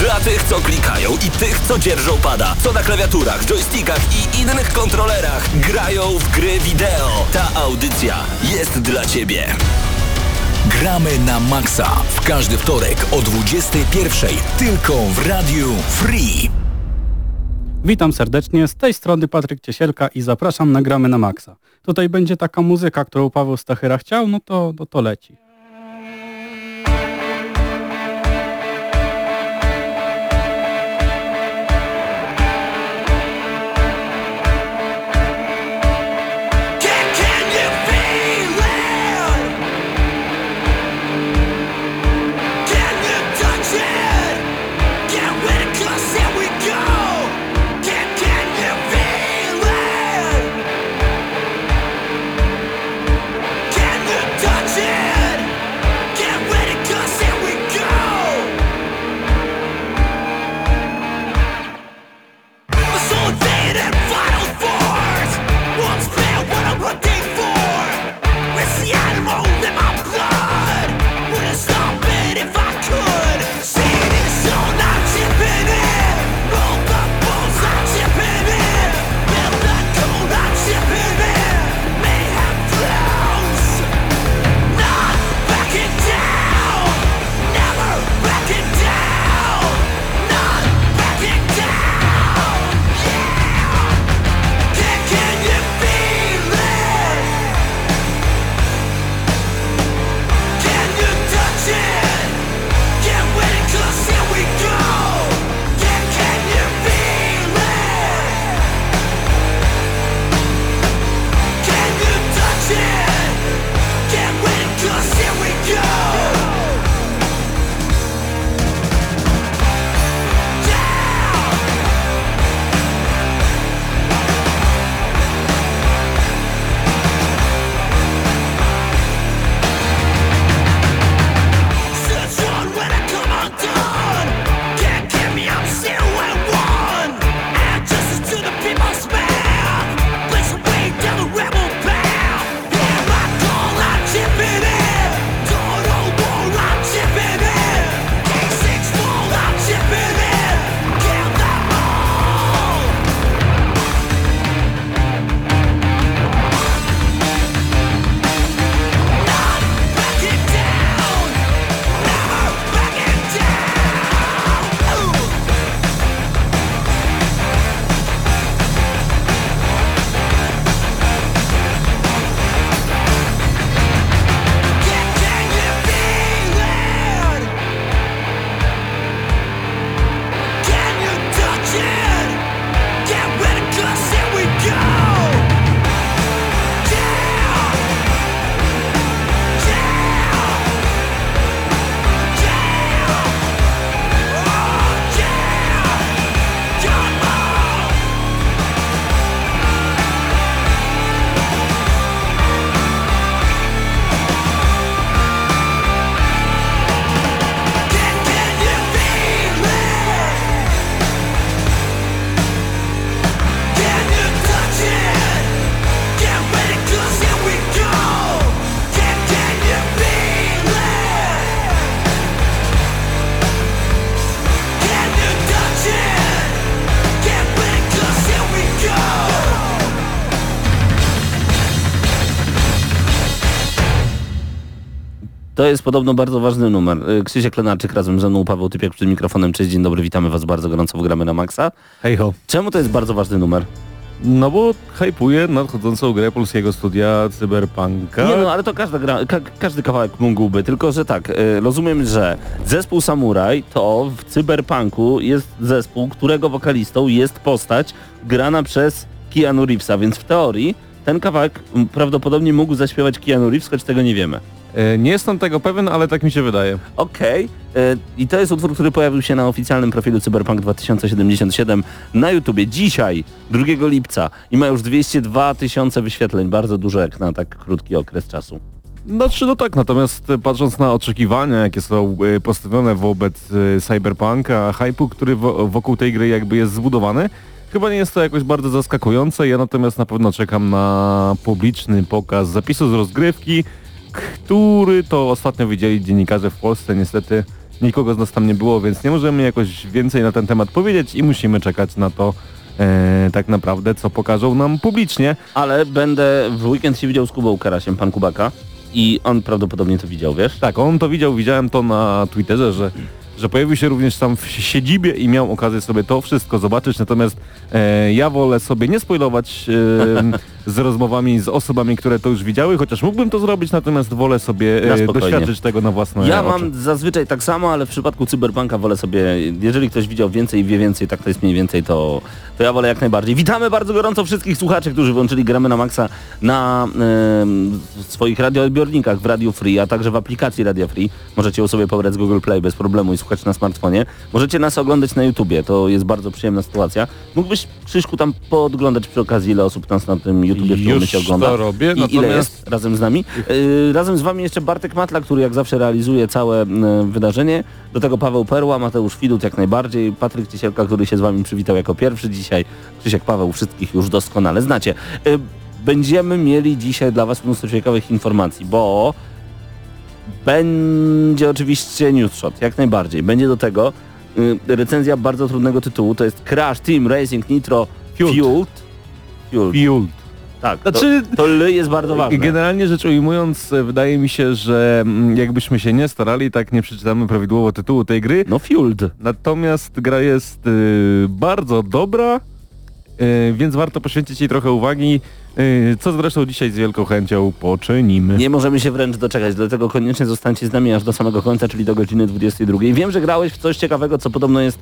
Dla tych, co klikają i tych, co dzierżą pada, co na klawiaturach, joystickach i innych kontrolerach grają w gry wideo. Ta audycja jest dla Ciebie. Gramy na Maxa w każdy wtorek o 21.00 tylko w Radiu Free. Witam serdecznie, z tej strony Patryk Ciesielka i zapraszam na Gramy na Maxa. Tutaj będzie taka muzyka, którą Paweł Stachyra chciał, no to, no to leci. Jest podobno bardzo ważny numer. Y, Krzysiek Lenarczyk razem ze mną, Paweł Typiak przed mikrofonem. Cześć, dzień dobry, witamy Was bardzo gorąco w Gramy na Maxa. Hej ho. Czemu to jest bardzo ważny numer? No bo hypuje nadchodzącą grę polskiego studia Cyberpunka. Nie no, ale to każda gra, ka każdy kawałek mógłby, tylko że tak, y, rozumiem, że zespół Samurai to w Cyberpunku jest zespół, którego wokalistą jest postać grana przez Keanu Reevesa, więc w teorii ten kawałek prawdopodobnie mógł zaśpiewać Keanu Reeves, choć tego nie wiemy. E, Nie jestem tego pewien, ale tak mi się wydaje. Okej. E, I to jest utwór, który pojawił się na oficjalnym profilu Cyberpunk 2077 na YouTubie dzisiaj, 2 lipca i ma już 202 tysiące wyświetleń. Bardzo dużo jak na tak krótki okres czasu. Znaczy no tak, natomiast e, patrząc na oczekiwania, jakie są postawione wobec Cyberpunka, hypu, który wo- wokół tej gry jakby jest zbudowany, chyba nie jest to jakoś bardzo zaskakujące. Ja natomiast na pewno czekam na publiczny pokaz zapisu z rozgrywki, który to ostatnio widzieli dziennikarze w Polsce. Niestety nikogo z nas tam nie było, więc nie możemy jakoś więcej na ten temat powiedzieć i musimy czekać na to e, tak naprawdę, co pokażą nam publicznie. Ale będę w weekend się widział z Kubą Karasiem, pan Kubaka. I on prawdopodobnie to widział, wiesz? Tak, on to widział, widziałem to na Twitterze, że, że pojawił się również tam w siedzibie i miał okazję sobie to wszystko zobaczyć, natomiast e, ja wolę sobie nie spoilować e, z rozmowami z osobami, które to już widziały, chociaż mógłbym to zrobić, natomiast wolę sobie e, doświadczyć tego na własne Ja oczy. mam zazwyczaj tak samo, ale w przypadku Cyberpunka wolę sobie, jeżeli ktoś widział więcej i wie więcej, tak to jest mniej więcej, to, to ja wolę jak najbardziej. Witamy bardzo gorąco wszystkich słuchaczy, którzy włączyli gramy na maksa na em, swoich radioodbiornikach w Radio Free, a także w aplikacji Radio Free. Możecie ją sobie pobrać z Google Play bez problemu i słuchać na smartfonie. Możecie nas oglądać na YouTubie, to jest bardzo przyjemna sytuacja. Mógłbyś, Krzyszku, tam podglądać przy okazji, ile osób nas na tym YouTubie w tym momencie ogląda? to robię, I ile jest razem z nami? Yy, razem z wami jeszcze Bartek Matla, który jak zawsze realizuje całe yy, wydarzenie. Do tego Paweł Perła, Mateusz Widut jak najbardziej, Patryk Ciesielka, który się z wami przywitał jako pierwszy dzisiaj. Krzysiek Paweł wszystkich już doskonale znacie. Yy, będziemy mieli dzisiaj dla was mnóstwo ciekawych informacji, bo będzie oczywiście news shot, jak najbardziej. Będzie do tego yy, recenzja bardzo trudnego tytułu, to jest Crash Team Racing Nitro Fueled. Fueled. Fueled. Fueled. Tak, Znaczy- to, to jest bardzo ważne. Generalnie rzecz ujmując, e, wydaje mi się, że mm, jakbyśmy się nie starali, tak nie przeczytamy prawidłowo tytułu tej gry, No Fueled. Natomiast gra jest y, bardzo dobra, y, więc warto poświęcić jej trochę uwagi, y, co zresztą dzisiaj z wielką chęcią poczynimy. Nie możemy się wręcz doczekać, dlatego koniecznie zostańcie z nami aż do samego końca, czyli do godziny 22. Wiem, że grałeś w coś ciekawego, co podobno jest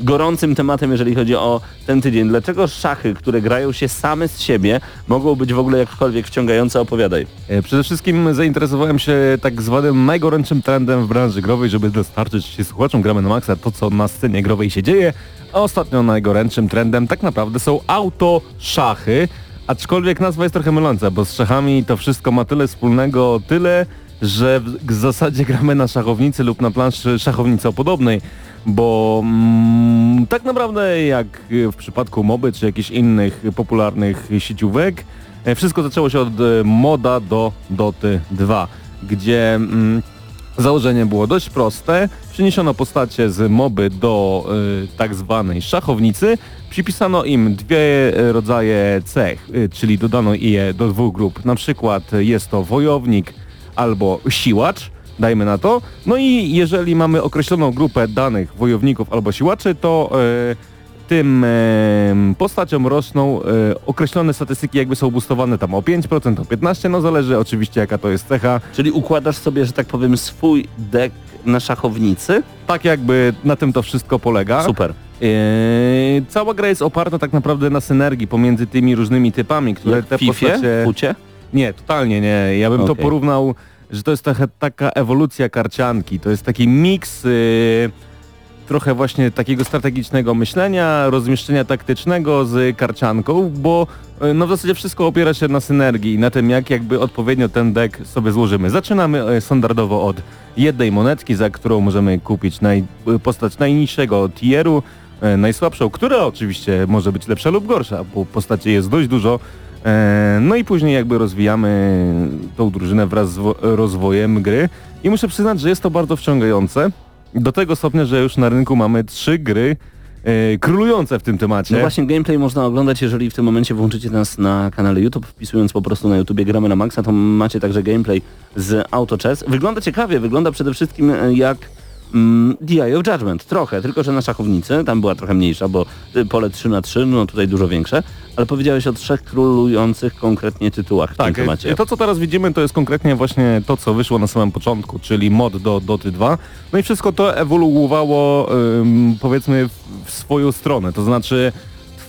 gorącym tematem, jeżeli chodzi o ten tydzień. Dlaczego szachy, które grają się same z siebie, mogą być w ogóle jakkolwiek wciągające? Opowiadaj. E, Przede wszystkim zainteresowałem się tak zwanym najgorętszym trendem w branży growej, żeby dostarczyć słuchaczom gramy na maksa to, co na scenie growej się dzieje. A ostatnio najgorętszym trendem tak naprawdę są autoszachy, aczkolwiek nazwa jest trochę myląca, bo z szachami to wszystko ma tyle wspólnego, tyle, że w w zasadzie gramy na szachownicy lub na planszy szachownicopodobnej, bo mm, tak naprawdę jak w przypadku moby czy jakichś innych popularnych sieciówek, e, wszystko zaczęło się od e, moda do Doty 2, gdzie mm, założenie było dość proste. Przeniesiono postacie z moby do y, tak zwanej szachownicy. Przypisano im dwie rodzaje cech, y, czyli dodano je do dwóch grup. Na przykład jest to wojownik albo siłacz, dajmy na to. No i jeżeli mamy określoną grupę danych wojowników albo siłaczy, to y, tym em, postaciom rosną e, określone statystyki jakby są boostowane tam o 5%, o 15%, no zależy oczywiście jaka to jest cecha. Czyli układasz sobie, że tak powiem, swój deck na szachownicy? Tak jakby na tym to wszystko polega. Super. Eee, cała gra jest oparta tak naprawdę na synergii pomiędzy tymi różnymi typami, które Jak te w Fifie? postacie... Fucie? Nie, totalnie nie. Ja bym to Okej. porównał, że to jest taka, taka ewolucja karcianki. To jest taki miks y, trochę właśnie takiego strategicznego myślenia, rozmieszczenia taktycznego z karcianką, bo y, no w zasadzie wszystko opiera się na synergii, na tym jak jakby odpowiednio ten deck sobie złożymy. Zaczynamy y, standardowo od jednej monetki, za którą możemy kupić naj, y, postać najniższego tieru, najsłabszą, która oczywiście może być lepsza lub gorsza, bo postaci jest dość dużo. E, No i później jakby rozwijamy tą drużynę wraz z wo- rozwojem gry i muszę przyznać, że jest to bardzo wciągające. Do tego stopnia, że już na rynku mamy trzy gry e, królujące w tym temacie. No właśnie gameplay można oglądać, jeżeli w tym momencie włączycie nas na kanale YouTube, wpisując po prostu na YouTubie gramy na maksa, to macie także gameplay z Auto Chess. Wygląda ciekawie, wygląda przede wszystkim e, jak mm, Eye of Judgment, trochę, tylko że na szachownicy, tam była trochę mniejsza, bo y, pole 3 na 3 no tutaj dużo większe, ale powiedziałeś o trzech królujących konkretnie tytułach w Tak, tym temacie. to co teraz widzimy to jest konkretnie właśnie to co wyszło na samym początku, czyli mod do Doty 2. No i wszystko to ewoluowało ym, powiedzmy w, w swoją stronę, to znaczy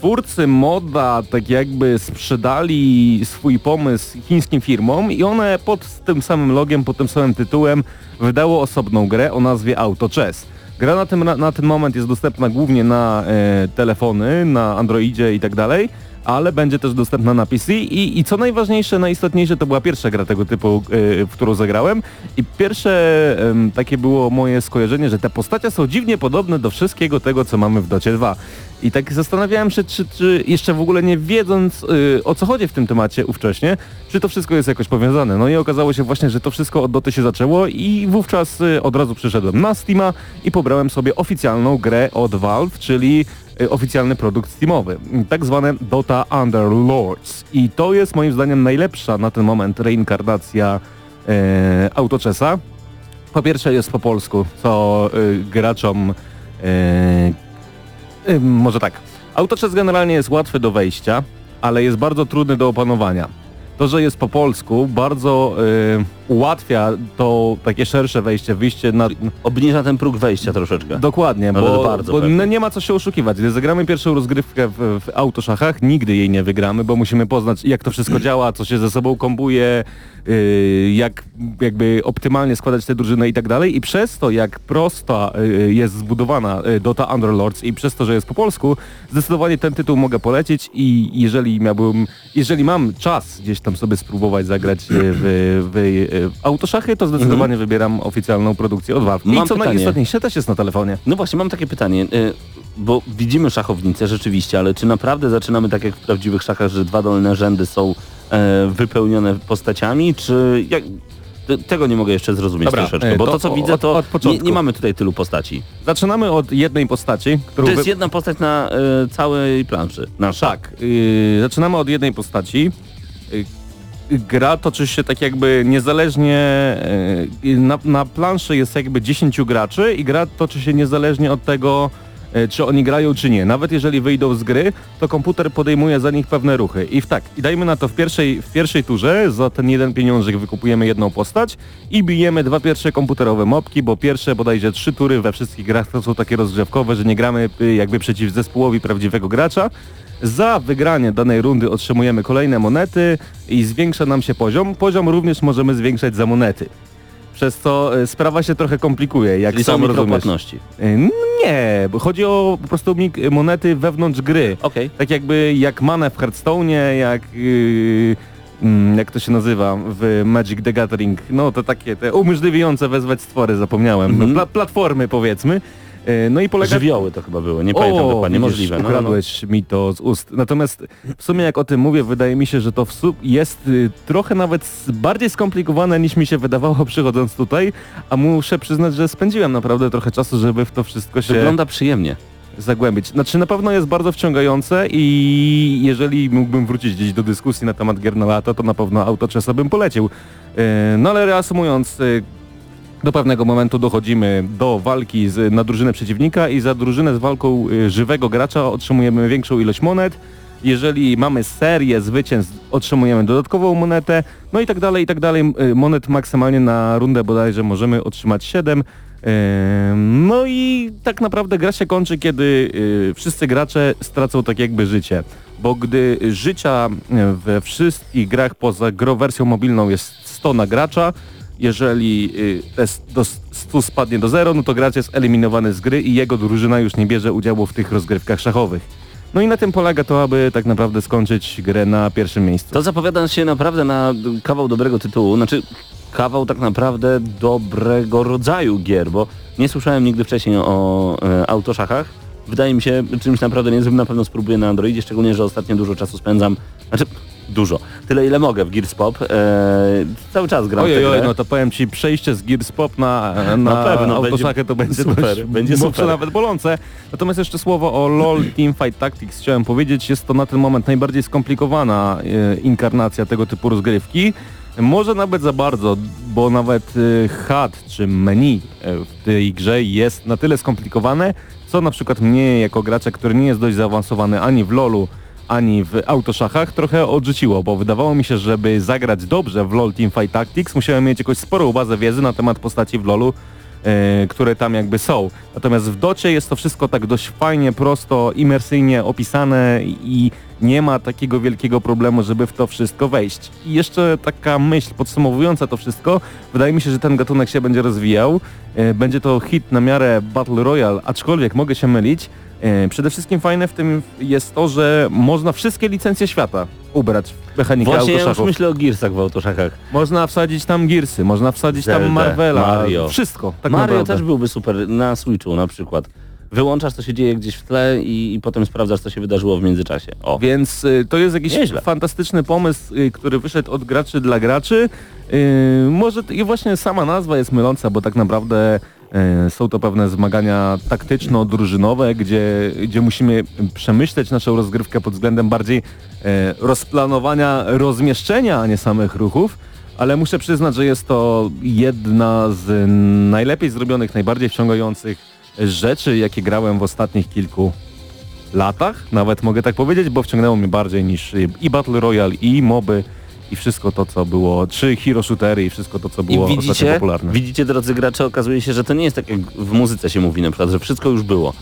twórcy moda tak jakby sprzedali swój pomysł chińskim firmom i one pod tym samym logiem, pod tym samym tytułem wydało osobną grę o nazwie Auto Chess. Gra na, tym, na ten moment jest dostępna głównie na e, telefony, na Androidzie i tak dalej, ale będzie też dostępna na PC i, i co najważniejsze, najistotniejsze, to była pierwsza gra tego typu, e, w którą zagrałem i pierwsze takie było moje skojarzenie, że te postacie są dziwnie podobne do wszystkiego tego, co mamy w Docie 2. I tak zastanawiałem się, czy, czy jeszcze w ogóle nie wiedząc y, o co chodzi w tym temacie ówcześnie, czy to wszystko jest jakoś powiązane. No i okazało się właśnie, że to wszystko od Doty się zaczęło i wówczas y, od razu przyszedłem na Steama i pobrałem sobie oficjalną grę od Valve, czyli y, oficjalny produkt Steamowy, tak zwane Dota Underlords. I to jest moim zdaniem najlepsza na ten moment reinkarnacja e, Autochessa. Po pierwsze jest po polsku, co y, graczom e, y, może tak. Autochess generalnie jest łatwy do wejścia, ale jest bardzo trudny do opanowania. To, że jest po polsku, bardzo y, ułatwia to takie szersze wejście, wyjście na... Obniża ten próg wejścia troszeczkę. Dokładnie, bo, bardzo bo pewnie. no nie ma co się oszukiwać. Gdy zagramy pierwszą rozgrywkę w, w autoszachach, nigdy jej nie wygramy, bo musimy poznać jak to wszystko działa, co się ze sobą kombuje, yy, jak jakby optymalnie składać te drużyny i tak dalej. I przez to, jak prosta yy, jest zbudowana yy, Dota Underlords i przez to, że jest po polsku, zdecydowanie ten tytuł mogę polecić i jeżeli miałbym, jeżeli mam czas gdzieś tam sobie spróbować zagrać yy, w, w, w autoszachy, to zdecydowanie wybieram oficjalną produkcję od Valve. I Mam co pytanie. najistotniejsze, też jest na telefonie. No właśnie, mam takie pytanie, y, bo widzimy szachownicę rzeczywiście, ale czy naprawdę zaczynamy tak jak w prawdziwych szachach, że dwa dolne rzędy są e, wypełnione postaciami, czy jak... Tego nie mogę jeszcze zrozumieć Dobra, troszeczkę, e, bo to to co od- widzę to od nie, początku. nie mamy tutaj tylu postaci. Zaczynamy od jednej postaci, którą... To jest wy- jedna postać na e, całej planszy. Nasza. Tak, yy, zaczynamy od jednej postaci. Yy, gra toczy się tak jakby niezależnie, yy, na, na planszy jest jakby 10 graczy i gra toczy się niezależnie od tego, yy, czy oni grają czy nie. Nawet jeżeli wyjdą z gry, to komputer podejmuje za nich pewne ruchy. I w tak, i dajmy na to w pierwszej, w pierwszej turze za ten jeden pieniążek wykupujemy jedną postać i bijemy dwa pierwsze komputerowe mopki, bo pierwsze bodajże trzy tury we wszystkich grach to są takie rozgrzewkowe, że nie gramy y, jakby przeciw zespołowi prawdziwego gracza. Za wygranie danej rundy otrzymujemy kolejne monety i zwiększa nam się poziom. Poziom również możemy zwiększać za monety. Przez co y, sprawa się trochę komplikuje, jak Czyli sam rozumiesz. Y, Nie, bo chodzi o po prostu mik- monety wewnątrz gry. Okej. Tak jakby jak manę w Hearthstone'ie, jak... Yy, mm, jak to się nazywa w Magic the Gathering, no to takie te umożliwiające wezwać stwory, zapomniałem, Mhm. no, pla platformy powiedzmy. Yy, No i polega... Żywioły to chyba były, nie pamiętam dokładnie, widzisz, możliwe. No, no, no. Ukradłeś mi to z ust. Natomiast w sumie jak o tym mówię, wydaje mi się, że to jest y, trochę nawet bardziej skomplikowane niż mi się wydawało przychodząc tutaj, a muszę przyznać, że spędziłem naprawdę trochę czasu, żeby w to wszystko się Wygląda przyjemnie. zagłębić. Znaczy na pewno jest bardzo wciągające i jeżeli mógłbym wrócić gdzieś do dyskusji na temat gier na lata, to na pewno autoczesa bym polecił. Yy, No ale reasumując, yy, do pewnego momentu dochodzimy do walki z, na drużynę przeciwnika i za drużynę z walką y, żywego gracza otrzymujemy większą ilość monet. Jeżeli mamy serię zwycięstw, otrzymujemy dodatkową monetę, no i tak dalej, i tak dalej. Y, Monet maksymalnie na rundę bodajże możemy otrzymać 7. No i tak naprawdę gra się kończy, kiedy y, wszyscy gracze stracą tak jakby życie. Bo gdy życia y, we wszystkich grach poza grą wersją mobilną jest 100 na gracza, jeżeli y, te s- do 100 spadnie do zero, no to gracz jest eliminowany z gry i jego drużyna już nie bierze udziału w tych rozgrywkach szachowych. No i na tym polega to, aby tak naprawdę skończyć grę na pierwszym miejscu. To zapowiada się naprawdę na kawał dobrego tytułu, znaczy kawał tak naprawdę dobrego rodzaju gier, bo nie słyszałem nigdy wcześniej o e, autoszachach. Wydaje mi się czymś naprawdę niezłym, na pewno spróbuję na Androidzie, szczególnie, że ostatnio dużo czasu spędzam, znaczy dużo, tyle ile mogę w Gears Pop. E, cały czas gram w Ojej, tę oj, grę. no to powiem ci, przejście z Gears Pop na, na, Na pewno, autoszachy to będzie super, dość, będzie super. nawet bolące. Natomiast jeszcze słowo o LoL Teamfight Tactics chciałem powiedzieć, jest to na ten moment najbardziej skomplikowana e, inkarnacja tego typu rozgrywki. Może nawet za bardzo, bo nawet e, HUD czy menu e, w tej grze jest na tyle skomplikowane, co na przykład mnie jako gracza, który nie jest dość zaawansowany ani w LoLu, ani w autoszachach trochę odrzuciło, bo wydawało mi się, żeby zagrać dobrze w LoL Teamfight Tactics musiałem mieć jakąś sporą bazę wiedzy na temat postaci w LoLu, e, które tam jakby są. Natomiast w docie jest to wszystko tak dość fajnie, prosto, imersyjnie opisane i nie ma takiego wielkiego problemu, żeby w to wszystko wejść. I jeszcze taka myśl podsumowująca to wszystko, wydaje mi się, że ten gatunek się będzie rozwijał. E, Będzie to hit na miarę Battle Royale, aczkolwiek mogę się mylić. E, Przede wszystkim fajne w tym jest to, że można wszystkie licencje świata ubrać w mechanikę Właśnie ja już autoszachów. myślę o Gearsach w autoszachach. Można wsadzić tam Gearsy, można wsadzić Zelda, tam Marvela, Mario. wszystko. Tak Mario naprawdę. też byłby super na Switchu na przykład. Wyłączasz, co się dzieje gdzieś w tle i, i potem sprawdzasz, co się wydarzyło w międzyczasie. O, Więc y, to jest jakiś Nieźle. fantastyczny pomysł, y, który wyszedł od graczy dla graczy. Y, może i właśnie sama nazwa jest myląca, bo tak naprawdę są to pewne zmagania taktyczno-drużynowe, gdzie, gdzie musimy przemyśleć naszą rozgrywkę pod względem bardziej y, rozplanowania rozmieszczenia, a nie samych ruchów. Ale muszę przyznać, że jest to jedna z najlepiej zrobionych, najbardziej wciągających rzeczy, jakie grałem w ostatnich kilku latach, nawet mogę tak powiedzieć, bo wciągnęło mnie bardziej niż i Battle Royale, i moby, i wszystko to, co było, czy hero shootery, i wszystko to, co było widzicie, popularne. widzicie, drodzy gracze, okazuje się, że to nie jest tak jak w muzyce się mówi na przykład, że wszystko już było.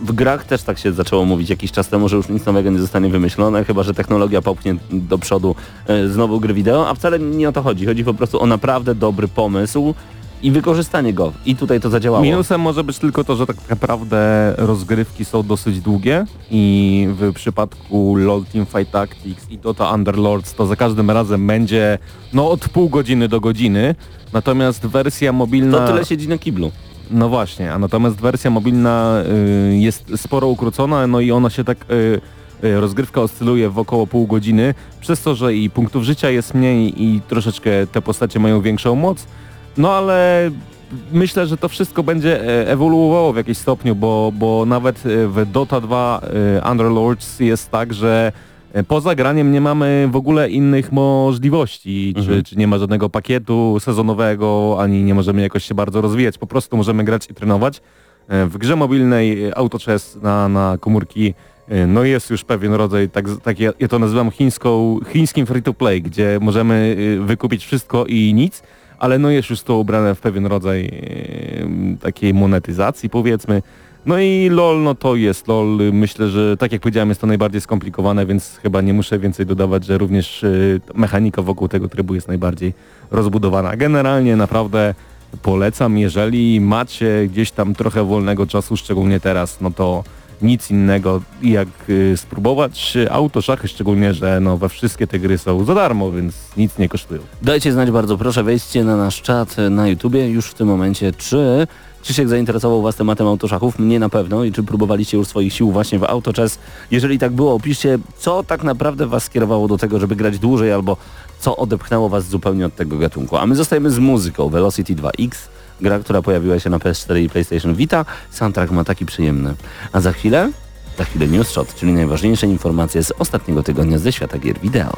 W grach też tak się zaczęło mówić jakiś czas temu, że już nic nowego nie zostanie wymyślone, chyba że technologia popchnie do przodu e, znowu gry wideo, a wcale nie o to chodzi. Chodzi po prostu o naprawdę dobry pomysł i wykorzystanie go. I tutaj to zadziałało. Minusem może być tylko to, że tak naprawdę rozgrywki są dosyć długie i w przypadku LoL Teamfight Tactics i Dota Underlords to za każdym razem będzie no od pół godziny do godziny, natomiast wersja mobilna... To tyle siedzi na kiblu. No właśnie, a natomiast wersja mobilna y, jest sporo ukrócona, no i ona się tak, y, y, rozgrywka oscyluje w około pół godziny, przez to, że i punktów życia jest mniej i troszeczkę te postacie mają większą moc, no ale myślę, że to wszystko będzie e, ewoluowało w jakimś stopniu, bo, bo nawet e, w Dota 2 e, Underlords jest tak, że poza graniem nie mamy w ogóle innych możliwości, Mhm. czy, czy nie ma żadnego pakietu sezonowego, ani nie możemy jakoś się bardzo rozwijać, po prostu możemy grać i trenować. W grze mobilnej AutoChess na, na komórki no jest już pewien rodzaj, tak, tak ja, ja to nazywam chińską, chińskim free-to-play, gdzie możemy wykupić wszystko i nic, ale no jest już to ubrane w pewien rodzaj e, takiej monetyzacji powiedzmy. No i LOL, no to jest LOL. Myślę, że tak jak powiedziałem, jest to najbardziej skomplikowane, więc chyba nie muszę więcej dodawać, że również y, mechanika wokół tego trybu jest najbardziej rozbudowana. Generalnie naprawdę polecam, jeżeli macie gdzieś tam trochę wolnego czasu, szczególnie teraz, no to nic innego jak y, spróbować autoszachy, szczególnie, że no we wszystkie te gry są za darmo, więc nic nie kosztują. Dajcie znać bardzo proszę, wejdźcie na nasz czat na YouTubie już w tym momencie, czy Krzysiek zainteresował Was tematem autoszachów, mnie na pewno i czy próbowaliście już swoich sił właśnie w autochess. Jeżeli tak było, opiszcie, co tak naprawdę Was skierowało do tego, żeby grać dłużej albo co odepchnęło Was zupełnie od tego gatunku. A my zostajemy z muzyką Velocity 2X, gra, która pojawiła się na PS4 i PlayStation Vita. Soundtrack ma taki przyjemny. A za chwilę? Za chwilę News Shot, czyli najważniejsze informacje z ostatniego tygodnia ze świata gier wideo.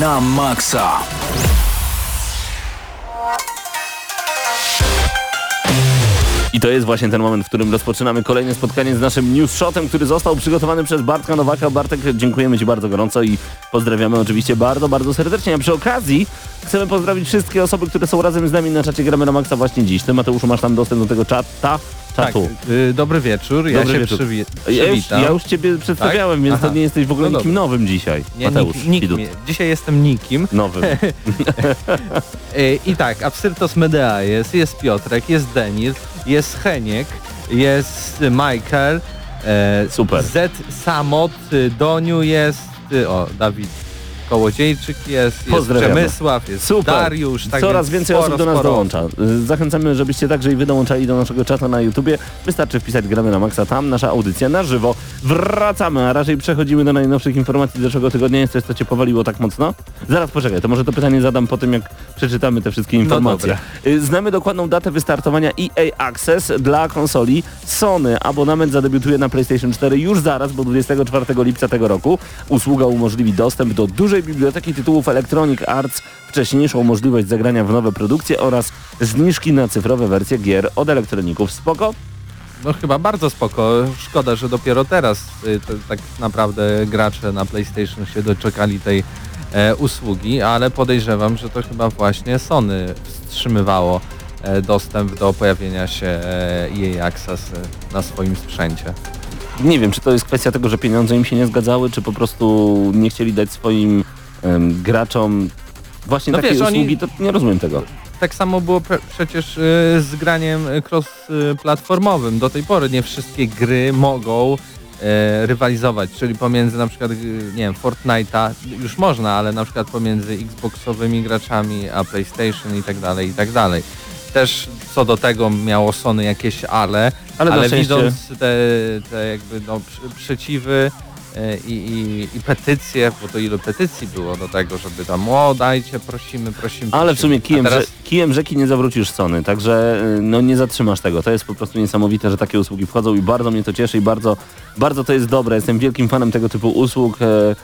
Na maksa. I to jest właśnie ten moment, w którym rozpoczynamy kolejne spotkanie z naszym news shotem, który został przygotowany przez Bartka Nowaka. Bartek, dziękujemy Ci bardzo gorąco i pozdrawiamy oczywiście bardzo, bardzo serdecznie. A przy okazji chcemy pozdrowić wszystkie osoby, które są razem z nami na czacie Gramy na Maxa właśnie dziś. Ty Mateuszu masz tam dostęp do tego czata? Tak, Czatu. y, dobry wieczór, ja Dobry się wieczór. przywi- Ja już, ja już Ciebie przedstawiałem, więc Aha. to nie jesteś w ogóle No nikim dobra. nowym dzisiaj. nie, Mateusz nik, nik. Dzisiaj jestem nikim. Nowym. Y, I tak, Absyrtos Medea jest, jest Piotrek, jest Denil, jest Heniek, jest Michael, e, Super. Z Samot, y, Doniu jest, y, o, Dawid Kołodziejczyk jest, jest. Przemysław, jest Super. Dariusz. Tak Coraz więc więcej sporo, osób do nas sporo dołącza. Zachęcamy, żebyście także i wy dołączali do naszego czata na YouTubie. Wystarczy wpisać Gramy na Maxa, tam nasza audycja na żywo. Wracamy, a raczej przechodzimy do najnowszych informacji z zeszłego tygodnia. Jest coś, co cię powaliło tak mocno? Zaraz poczekaj, to może to pytanie zadam po tym, jak przeczytamy te wszystkie informacje. Y, Znamy dokładną datę wystartowania EA Access dla konsoli Sony. Abonament zadebiutuje na PlayStation 4 już zaraz, bo 24 lipca tego roku. Usługa umożliwi dostęp do dużej biblioteki tytułów Electronic Arts, wcześniejszą możliwość zagrania w nowe produkcje oraz zniżki na cyfrowe wersje gier od elektroników. Spoko? No chyba bardzo spoko. Szkoda, że dopiero teraz y, tak naprawdę gracze na PlayStation się doczekali tej e, usługi, ale podejrzewam, że to chyba właśnie Sony wstrzymywało e, dostęp do pojawienia się e, EA Access e, na swoim sprzęcie. Nie wiem, czy to jest kwestia tego, że pieniądze im się nie zgadzały, czy po prostu nie chcieli dać swoim em, graczom właśnie No takiej wiesz, oni- usługi, to nie rozumiem tego. Tak samo było przecież y, z graniem y, cross-platformowym. Do tej pory nie wszystkie gry mogą e, rywalizować, czyli pomiędzy na przykład, y, nie wiem, Fortnite'a już można, ale na przykład pomiędzy Xboxowymi graczami a PlayStation i tak dalej, i tak dalej. Też co do tego miało Sony jakieś ale, Ale ale, widząc te, te jakby no, przeciwy e, i, i, i petycje, bo to ile petycji było do tego, żeby tam o dajcie, prosimy, prosimy. Ale w sumie kijem, teraz, rze- kijem rzeki nie zawrócisz Sony, także y, no nie zatrzymasz tego. To jest po prostu niesamowite, że takie usługi wchodzą i bardzo mnie to cieszy i bardzo, bardzo to jest dobre. Jestem wielkim fanem tego typu usług e,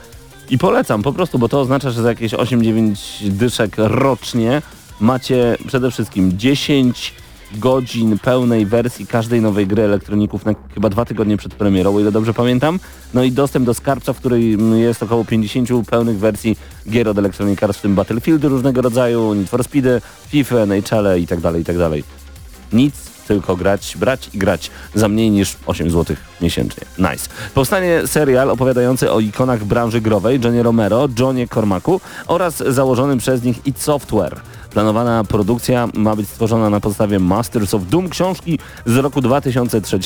i polecam po prostu, bo to oznacza, że za jakieś 8-9 dyszek rocznie macie przede wszystkim 10 godzin pełnej wersji każdej nowej gry elektroników na chyba dwa tygodnie przed premierą, o ile dobrze pamiętam. No i dostęp do skarbca, w której mm, jest około 50 pełnych wersji gier od Electronic Arts, w tym Battlefieldy różnego rodzaju, Need for Speedy, FIFA, NHL i tak dalej, i tak dalej. Nic, tylko grać, brać i grać za mniej niż 8 zł miesięcznie. Nice. Powstanie serial opowiadający o ikonach branży growej Johnny Romero, Johnie Cormacu oraz założonym przez nich id Software. Planowana produkcja ma być stworzona na podstawie Masters of Doom książki z roku 2003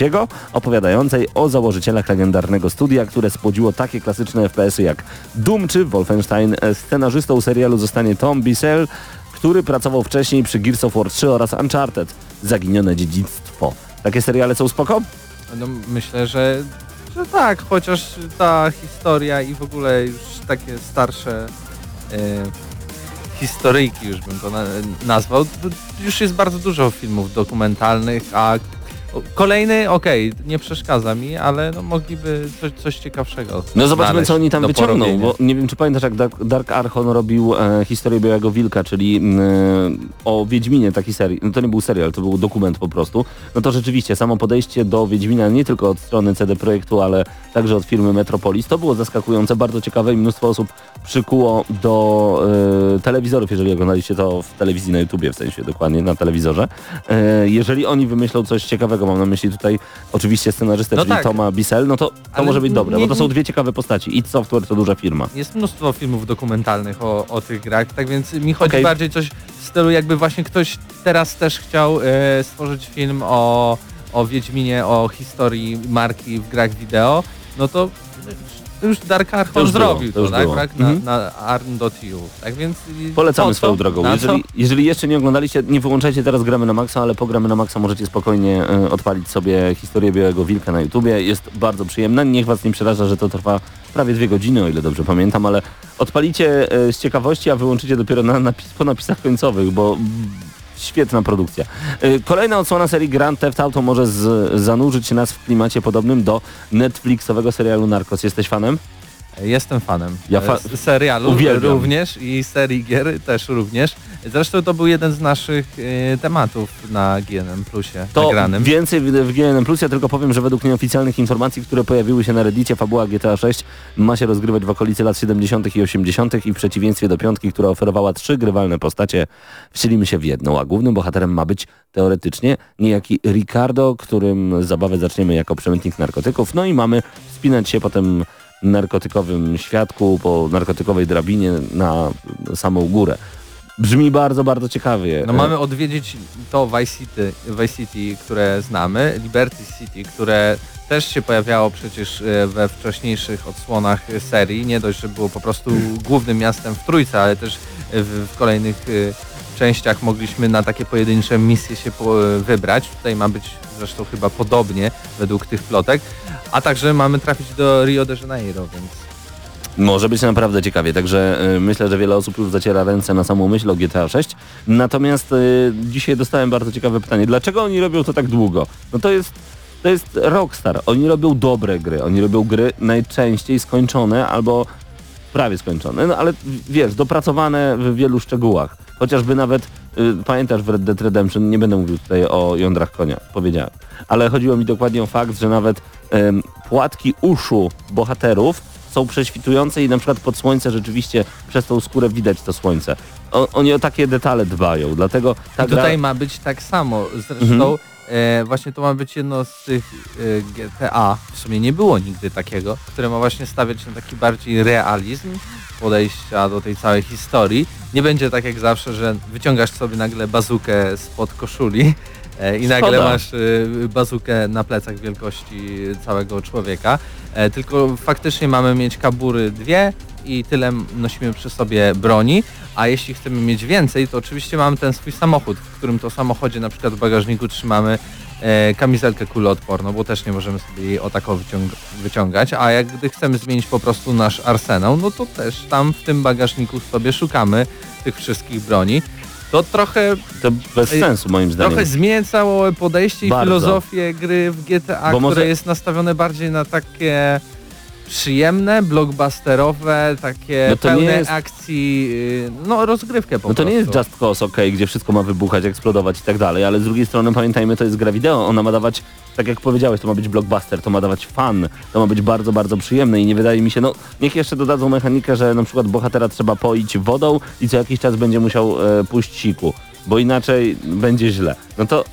opowiadającej o założycielach legendarnego studia, które spłodziło takie klasyczne FPS-y jak Doom czy Wolfenstein. Scenarzystą serialu zostanie Tom Bissell, który pracował wcześniej przy Gears of War 3 oraz Uncharted. Zaginione dziedzictwo. Takie seriale są spoko? no, myślę, że, że tak, chociaż ta historia i w ogóle już takie starsze e, historyjki już bym to na, nazwał. Już jest bardzo dużo filmów dokumentalnych, a kolejny, okej, nie przeszkadza mi, ale no, mogliby coś, coś ciekawszego No zobaczymy, znaleźć co oni tam wyciągną, porobienia. bo nie wiem, czy pamiętasz, jak Dark, Dark Archon robił e, historię Białego Wilka, czyli m, e, o Wiedźminie taki serial. No to nie był serial, to był dokument po prostu. No to rzeczywiście, samo podejście do Wiedźmina nie tylko od strony CD Projektu, ale także od firmy Metropolis, to było zaskakujące, bardzo ciekawe i mnóstwo osób przykuło do e, telewizorów, jeżeli oglądaliście to w telewizji na YouTubie, w sensie dokładnie na telewizorze. E, jeżeli oni wymyślą coś ciekawego, mam na myśli tutaj oczywiście scenarzystę, No czyli tak. Toma Bissell, no to, to może być dobre, nie- bo to są dwie ciekawe postaci. id Software to duża firma. Jest mnóstwo filmów dokumentalnych o, o tych grach, tak więc mi chodzi Okej. bardziej coś w stylu jakby właśnie ktoś teraz też chciał e, stworzyć film o, o Wiedźminie, o historii marki w grach wideo, no to już Dark To Archon już zrobił to to, już tak? było. tak? Na, Mhm. na arn.eu. Tak więc i Polecamy swoją drogą. Na Jeżeli, jeżeli jeszcze nie oglądaliście, nie wyłączajcie teraz gramy na maksa, ale po gramy na maksa możecie spokojnie e, odpalić sobie historię Białego Wilka na YouTubie. Jest bardzo przyjemna. Niech was nie przeraża, że to trwa prawie dwie godziny, o ile dobrze pamiętam, ale odpalicie e, z ciekawości, a wyłączycie dopiero na napis, po napisach końcowych, bo mm, świetna produkcja. E, Kolejna odsłona serii Grand Theft Auto może z, zanurzyć nas w klimacie podobnym do Netflixowego serialu Narcos. Jesteś fanem? Jestem fanem. Ja fa- E, serialu Uwielbiam. również i serii gier też również. Zresztą to był jeden z naszych e, tematów na GNM Plusie To nagranym. więcej w, GNM Plus. Ja tylko powiem, że według nieoficjalnych informacji, które pojawiły się na Reddicie, fabuła GTA 6 ma się rozgrywać w okolicy lat 70. i 80. i w przeciwieństwie do piątki, która oferowała trzy grywalne postacie, wcielimy się w jedną, a głównym bohaterem ma być teoretycznie niejaki Ricardo, którym zabawę zaczniemy jako przemytnik narkotyków. No i mamy wspinać się potem narkotykowym świadku po narkotykowej drabinie na samą górę. Brzmi bardzo, bardzo ciekawie. No mamy odwiedzić to Vice City, Vice City, które znamy, Liberty City, które też się pojawiało przecież e, we wcześniejszych odsłonach serii. Nie dość, że było po prostu głównym miastem w Trójce, ale też w, w kolejnych e, częściach mogliśmy na takie pojedyncze misje się e, wybrać. Tutaj ma być zresztą chyba podobnie według tych plotek. A także mamy trafić do Rio de Janeiro, więc Może być naprawdę ciekawie, także y, myślę, że wiele osób już zaciera ręce na samą myśl o GTA 6. Natomiast y, dzisiaj dostałem bardzo ciekawe pytanie. Dlaczego oni robią to tak długo? No to jest, to jest Rockstar. Oni robią dobre gry. Oni robią gry najczęściej skończone albo prawie skończone. No ale wiesz, dopracowane w wielu szczegółach. Chociażby nawet, y, pamiętasz w Red Dead Redemption, nie będę mówił tutaj o jądrach konia, powiedziałem. Ale chodziło mi dokładnie o fakt, że nawet em, płatki uszu bohaterów są prześwitujące i na przykład pod słońce rzeczywiście przez tą skórę widać to słońce. O, oni o takie detale dbają, dlatego ta I gra... tutaj ma być tak samo. Zresztą e, właśnie to ma być jedno z tych e, GTA, w sumie nie było nigdy takiego, które ma właśnie stawiać na taki bardziej realizm podejścia do tej całej historii. Nie będzie tak jak zawsze, że wyciągasz sobie nagle bazukę spod koszuli e, i nagle Szkoda. masz e, bazukę na plecach wielkości całego człowieka, e, tylko faktycznie mamy mieć kabury dwie i tyle nosimy przy sobie broni, a jeśli chcemy mieć więcej, to oczywiście mamy ten swój samochód, w którym to samochodzie na przykład w bagażniku trzymamy e, kamizelkę kuloodporną, bo też nie możemy sobie jej o tako wyciąg wyciągać, a jak gdy chcemy zmienić po prostu nasz arsenał, no to też tam w tym bagażniku sobie szukamy tych wszystkich broni. To trochę, To bez Ej, sensu moim zdaniem. trochę zmienia całe podejście i Bardzo. filozofię gry w GTA, Bo które może- jest nastawione bardziej na takie przyjemne, blockbusterowe, takie No pełne jest- akcji, yy, no rozgrywkę po No to prostu. nie jest Just Cause, ok, gdzie wszystko ma wybuchać, eksplodować i tak dalej, ale z drugiej strony pamiętajmy, to jest gra wideo, ona ma dawać, tak jak powiedziałeś, to ma być blockbuster, to ma dawać fan, to ma być bardzo, bardzo przyjemne i nie wydaje mi się, no niech jeszcze dodadzą mechanikę, że na przykład bohatera trzeba poić wodą i co jakiś czas będzie musiał e, pójść siku, bo inaczej będzie źle. No to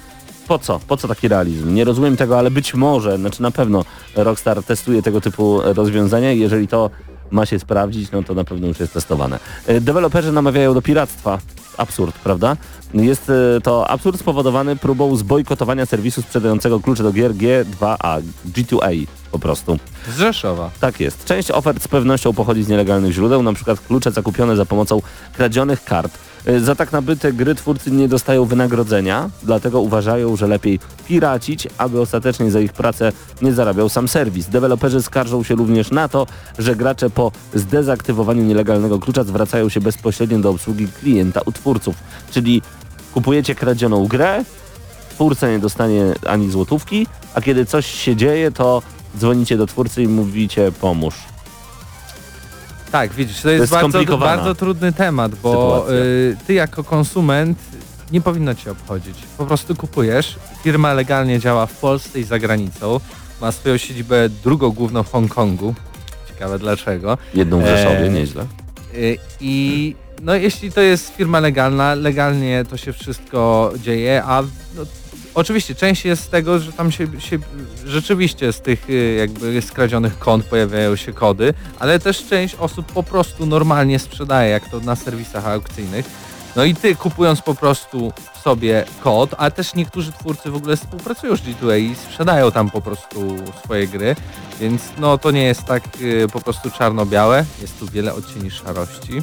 po co? Po co taki realizm? Nie rozumiem tego, ale być może, znaczy na pewno Rockstar testuje tego typu rozwiązania i jeżeli to ma się sprawdzić, no to na pewno już jest testowane. E, Deweloperzy namawiają do piractwa. Absurd, prawda? Jest e, to absurd spowodowany próbą zbojkotowania serwisu sprzedającego klucze do gier G2A, G2A po prostu. Z Rzeszowa. Tak jest. Część ofert z pewnością pochodzi z nielegalnych źródeł, na przykład klucze zakupione za pomocą kradzionych kart. Y, Za tak nabyte gry twórcy nie dostają wynagrodzenia, dlatego uważają, że lepiej piracić, aby ostatecznie za ich pracę nie zarabiał sam serwis. Deweloperzy skarżą się również na to, że gracze po zdezaktywowaniu nielegalnego klucza zwracają się bezpośrednio do obsługi klienta u twórców. Czyli kupujecie kradzioną grę, twórca nie dostanie ani złotówki, a kiedy coś się dzieje, to dzwonicie do twórcy i mówicie pomóż. Tak, widzisz, to jest, jest bardzo, bardzo trudny temat, bo y, ty jako konsument nie powinno cię obchodzić. Po prostu kupujesz, firma legalnie działa w Polsce i za granicą, ma swoją siedzibę drugą główną w Hongkongu. Ciekawe dlaczego. Jedną w Rzeszowie, Eee, nieźle. Y, I no jeśli to jest firma legalna, legalnie to się wszystko dzieje, a no, oczywiście część jest z tego, że tam się, się rzeczywiście z tych y, jakby skradzionych kont pojawiają się kody, ale też część osób po prostu normalnie sprzedaje, jak to na serwisach aukcyjnych. No i ty kupując po prostu sobie kod, a też niektórzy twórcy w ogóle współpracują z G2A i sprzedają tam po prostu swoje gry, więc no to nie jest tak y, po prostu czarno-białe, jest tu wiele odcieni szarości.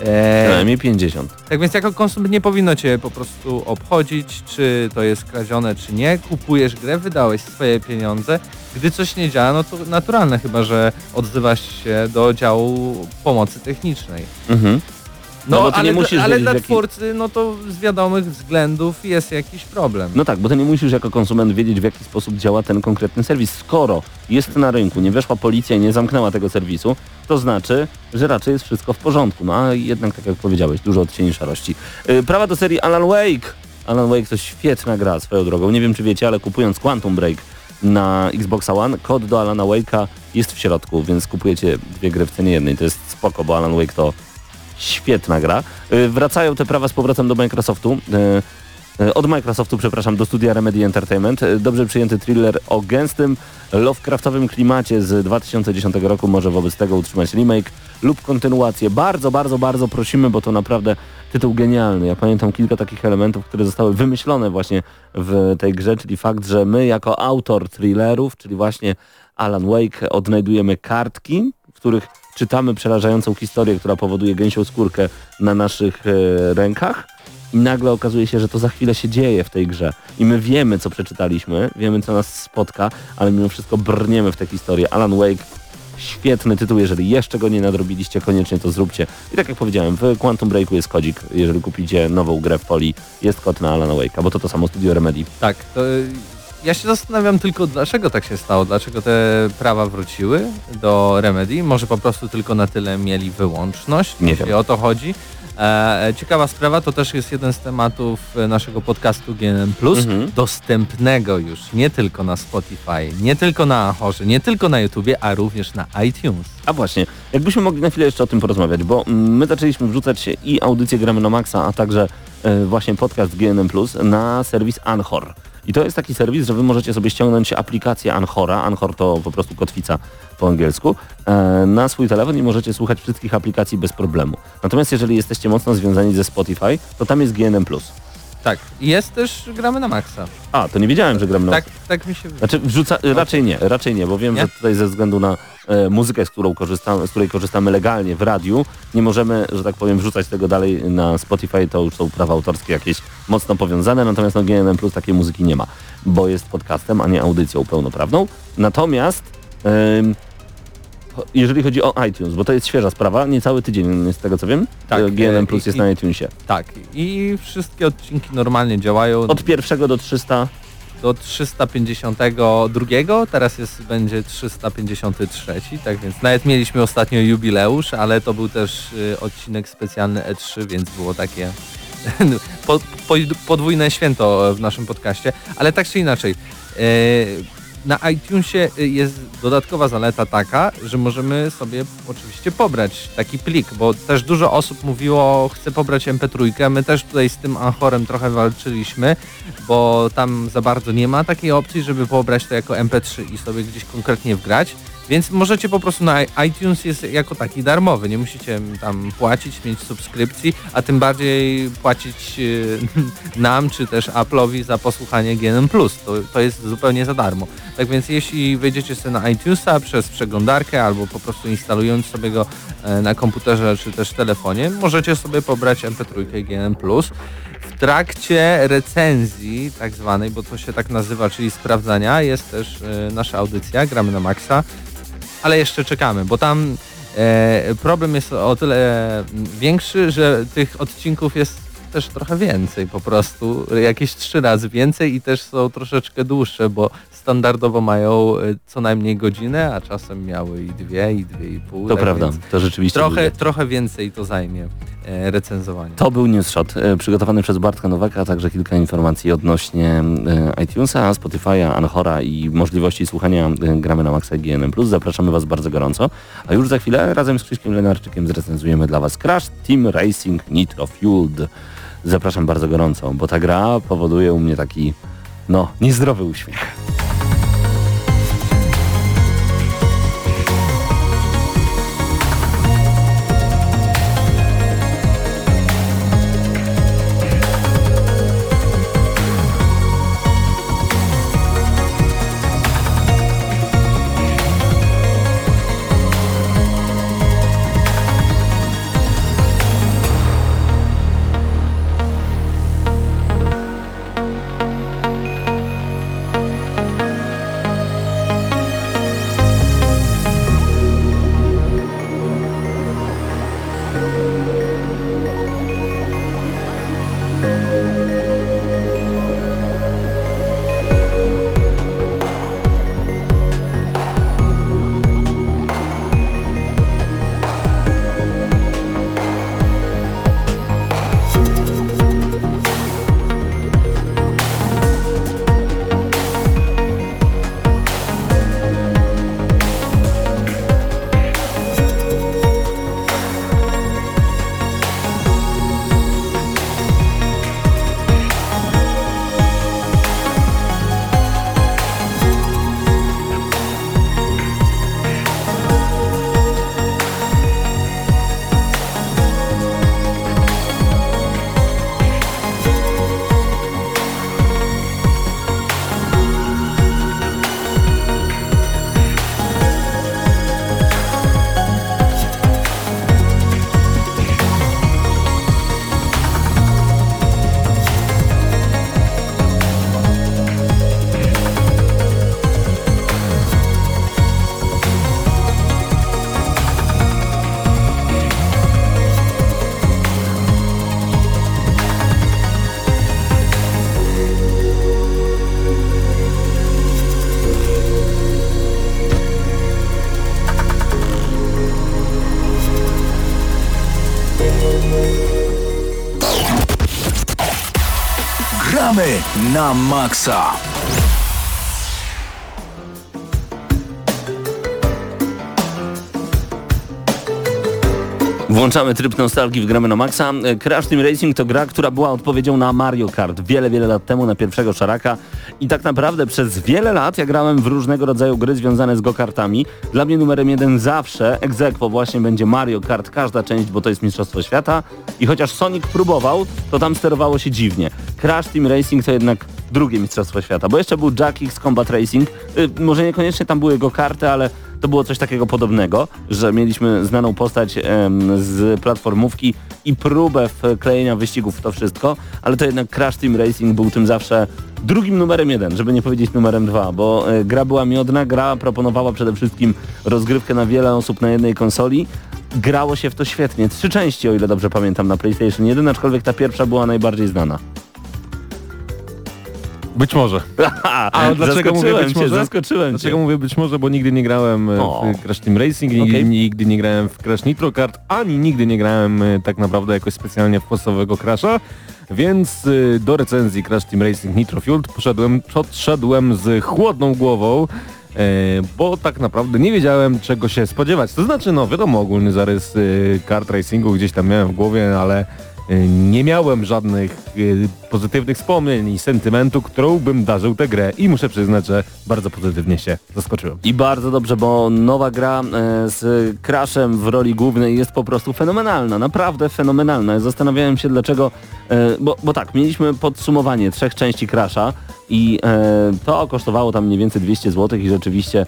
E, Przynajmniej 50. tak więc jako konsument nie powinno cię po prostu obchodzić, czy to jest kradzione, czy nie. Kupujesz grę, wydałeś swoje pieniądze. Gdy coś nie działa, no to naturalne chyba, że odzywasz się do działu pomocy technicznej. Mhm. No, ty ale, nie musisz ale dla w jaki- twórcy, no to z wiadomych względów jest jakiś problem. No tak, bo ty nie musisz jako konsument wiedzieć w jaki sposób działa ten konkretny serwis. Skoro jest na rynku, nie weszła policja i nie zamknęła tego serwisu, to znaczy, że raczej jest wszystko w porządku. No a jednak, tak jak powiedziałeś, dużo odcieni szarości. Yy, prawa do serii Alan Wake. Alan Wake to świetna gra swoją drogą. Nie wiem czy wiecie, ale kupując Quantum Break na Xbox One, kod do Alana Wake'a jest w środku, więc kupujecie dwie gry w cenie jednej. To jest spoko, bo Alan Wake to świetna gra. Yy, wracają te prawa z powrotem do Microsoftu. Yy, E, Od Microsoftu, przepraszam, do studia Remedy Entertainment. Dobrze przyjęty thriller o gęstym, Lovecraftowym klimacie z 2010 roku może wobec tego utrzymać remake lub kontynuację. Bardzo, bardzo, bardzo prosimy, bo to naprawdę tytuł genialny. Ja pamiętam kilka takich elementów, które zostały wymyślone właśnie w tej grze, czyli fakt, że my jako autor thrillerów, czyli właśnie Alan Wake, odnajdujemy kartki, w których czytamy przerażającą historię, która powoduje gęsią skórkę na naszych e, rękach i nagle okazuje się, że to za chwilę się dzieje w tej grze. I my wiemy, co przeczytaliśmy, wiemy, co nas spotka, ale mimo wszystko brniemy w tę historię. Alan Wake, świetny tytuł, jeżeli jeszcze go nie nadrobiliście, koniecznie to zróbcie. I tak jak powiedziałem, w Quantum Breaku jest kodzik, jeżeli kupicie nową grę w poli, jest kod na Alana Wake'a, bo to to samo studio Remedy. Tak, to ja się zastanawiam tylko, dlaczego tak się stało, dlaczego te prawa wróciły do Remedy. Może po prostu tylko na tyle mieli wyłączność, Nie wiem. o to chodzi. E, ciekawa sprawa, to też jest jeden z tematów naszego podcastu GNM+, Mhm. dostępnego już nie tylko na Spotify, nie tylko na Ahorze, nie tylko na YouTubie, a również na iTunes. A właśnie, jakbyśmy mogli na chwilę jeszcze o tym porozmawiać, bo my zaczęliśmy wrzucać i audycję Gramy na Maxa, a także e, właśnie podcast GNM na serwis Anchor. I to jest taki serwis, że wy możecie sobie ściągnąć aplikację Anchora, Anchor to po prostu kotwica po angielsku, e, na swój telefon i możecie słuchać wszystkich aplikacji bez problemu. Natomiast jeżeli jesteście mocno związani ze Spotify, to tam jest GNM. Tak, jest też Gramy na Maxa. A, to nie wiedziałem, że Gramy na Tak, tak mi się Znaczy wrzuca, raczej nie, raczej nie, bo wiem, Nie? że tutaj ze względu na e, muzykę, z, którą korzystamy, z której korzystamy legalnie w radiu, nie możemy, że tak powiem, wrzucać tego dalej na Spotify, to już są prawa autorskie jakieś mocno powiązane, natomiast no GNM Plus takiej muzyki nie ma, bo jest podcastem, a nie audycją pełnoprawną. Natomiast em, jeżeli chodzi o iTunes, bo to jest świeża sprawa, niecały tydzień z tego co wiem, Tak, e, GNM e, Plus jest i- na iTunesie. Tak, i wszystkie odcinki normalnie działają Od pierwszego do 300 do 352, teraz jest, będzie 353, tak więc nawet mieliśmy ostatnio jubileusz, ale to był też y, odcinek specjalny E3, więc było takie po, po, podwójne święto w naszym podcaście, ale tak czy inaczej. y, na iTunesie y, jest dodatkowa zaleta taka, że możemy sobie oczywiście pobrać taki plik, bo też dużo osób mówiło, chce pobrać MP3, my też tutaj z tym Anchorem trochę walczyliśmy, bo tam za bardzo nie ma takiej opcji, żeby pobrać to jako MP3 i sobie gdzieś konkretnie wgrać. Więc możecie po prostu na iTunes jest jako taki darmowy, nie musicie tam płacić, mieć subskrypcji, a tym bardziej płacić y, nam czy też Apple'owi za posłuchanie GNM+. To, to jest zupełnie za darmo. Tak więc jeśli wejdziecie sobie na iTunesa przez przeglądarkę albo po prostu instalując sobie go e, na komputerze czy też telefonie, możecie sobie pobrać MP3 GNM+. W trakcie recenzji tak zwanej, bo to się tak nazywa, czyli sprawdzania, jest też e, nasza audycja, gramy na maksa, ale jeszcze czekamy, bo tam e, problem jest o tyle większy, że tych odcinków jest też trochę więcej po prostu, jakieś trzy razy więcej i też są troszeczkę dłuższe, bo standardowo mają e, co najmniej godzinę, a czasem miały i dwie, i dwie i pół. to tak prawda, to rzeczywiście Trochę, trochę więcej to zajmie e, recenzowanie. To był Newsshot e, przygotowany przez Bartka Nowaka, a także kilka informacji odnośnie e, iTunesa, Spotify'a, Anchora i możliwości słuchania gramy na Maxa GNM+. Zapraszamy Was bardzo gorąco. A już za chwilę razem z Krzyśkiem Lenarczykiem zrecenzujemy dla Was Crash Team Racing Nitro Fueled. Zapraszam bardzo gorąco, bo ta gra powoduje u mnie taki, no, niezdrowy uśmiech. Na maksa. Włączamy tryb nostalgii w gramy na maksa. Crash Team Racing to gra, która była odpowiedzią na Mario Kart wiele, wiele lat temu na pierwszego szaraka i tak naprawdę przez wiele lat ja grałem w różnego rodzaju gry związane z go-kartami. Dla mnie numerem jeden zawsze aequo właśnie będzie Mario Kart, każda część, bo to jest Mistrzostwo Świata i chociaż Sonic próbował, to tam sterowało się dziwnie. Crash Team Racing to jednak drugie Mistrzostwo Świata, bo jeszcze był Jack X Combat Racing, y, może niekoniecznie tam były go-karty, ale to było coś takiego podobnego, że mieliśmy znaną postać z platformówki i próbę wklejenia wyścigów w to wszystko, ale to jednak Crash Team Racing był tym zawsze drugim numerem jeden, żeby nie powiedzieć numerem dwa, bo e, gra była miodna, gra proponowała przede wszystkim rozgrywkę na wiele osób na jednej konsoli, grało się w to świetnie. Trzy części, o ile dobrze pamiętam, na PlayStation 1, aczkolwiek ta pierwsza była najbardziej znana. Być może. A dlaczego mówię być cię, może? Zaskoczyłem Dlaczego cię. mówię być może, bo nigdy nie grałem e, O. w Crash Team Racing, nigdy, Okej. nigdy nie grałem w Crash Nitro Kart, ani nigdy nie grałem e, tak naprawdę jakoś specjalnie w podstawowego Crasha, więc e, do recenzji Crash Team Racing Nitro Fueled poszedłem, podszedłem z chłodną głową, e, bo tak naprawdę nie wiedziałem czego się spodziewać. To znaczy, no wiadomo, ogólny zarys e, kart racingu gdzieś tam miałem w głowie, ale nie miałem żadnych e, pozytywnych wspomnień i sentymentu, którą bym darzył tę grę i muszę przyznać, że bardzo pozytywnie się zaskoczyłem. I bardzo dobrze, bo nowa gra e, z Crashem w roli głównej jest po prostu fenomenalna, naprawdę fenomenalna. Zastanawiałem się dlaczego, e, bo, bo tak, mieliśmy podsumowanie trzech części Crasha i e, to kosztowało tam mniej więcej 200 zł i rzeczywiście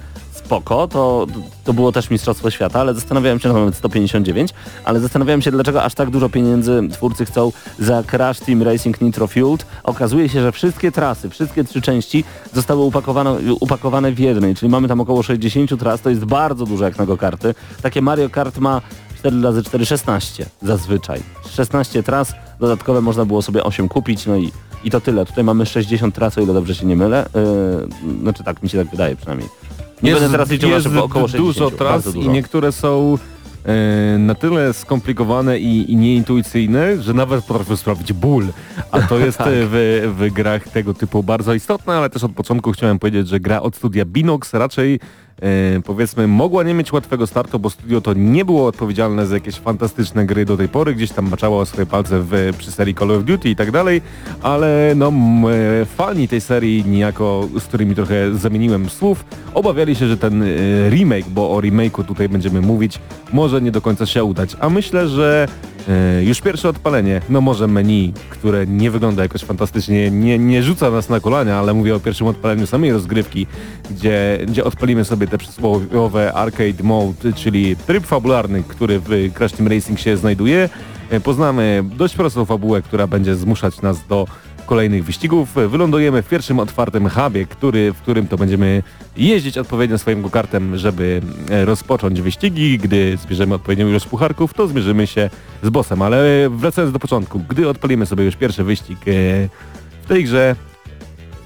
spoko, to, to było też Mistrzostwo Świata, ale zastanawiałem się, no nawet 159, ale zastanawiałem się dlaczego aż tak dużo pieniędzy twórcy chcą za Crash Team Racing Nitro Fueled. Okazuje się, że wszystkie trasy, wszystkie trzy części zostały upakowane, upakowane w jednej, czyli mamy tam około 60 tras, to jest bardzo dużo jak na go-karty. Takie Mario Kart ma 4 razy 4, 16 zazwyczaj. 16 tras, dodatkowe można było sobie 8 kupić, no i, i to tyle. Tutaj mamy 60 tras, o ile dobrze się nie mylę. Yy, znaczy tak, mi się tak wydaje przynajmniej. Nie będę teraz liczył, jest około 60. dużo tras dużo. i niektóre są e, na tyle skomplikowane i, i nieintuicyjne, że nawet potrafią sprawić ból. A to jest Tak. e, w, w grach tego typu bardzo istotne, ale też od początku chciałem powiedzieć, że gra od studia Binox raczej powiedzmy mogła nie mieć łatwego startu, bo studio to nie było odpowiedzialne za jakieś fantastyczne gry do tej pory, gdzieś tam maczało swoje palce w, przy serii Call of Duty i tak dalej, ale no e, fani tej serii niejako, z którymi trochę zamieniłem słów, obawiali się, że ten e, remake, bo o remake'u tutaj będziemy mówić, może nie do końca się udać. A myślę, że e, już pierwsze odpalenie, no może menu, które nie wygląda jakoś fantastycznie, nie, nie rzuca nas na kolania, ale mówię o pierwszym odpaleniu samej rozgrywki, gdzie, gdzie odpalimy sobie te przysłowiowe arcade mode, czyli tryb fabularny, który w Crash Team Racing się znajduje. E, Poznamy dość prostą fabułę, która będzie zmuszać nas do kolejnych wyścigów. Wylądujemy w pierwszym otwartym hubie, który, w którym to będziemy jeździć odpowiednio swoim go-kartem, żeby e, rozpocząć wyścigi. Gdy zbierzemy odpowiednią ilość pucharków, to zmierzymy się z bossem. Ale wracając do początku, gdy odpalimy sobie już pierwszy wyścig e, w tej grze,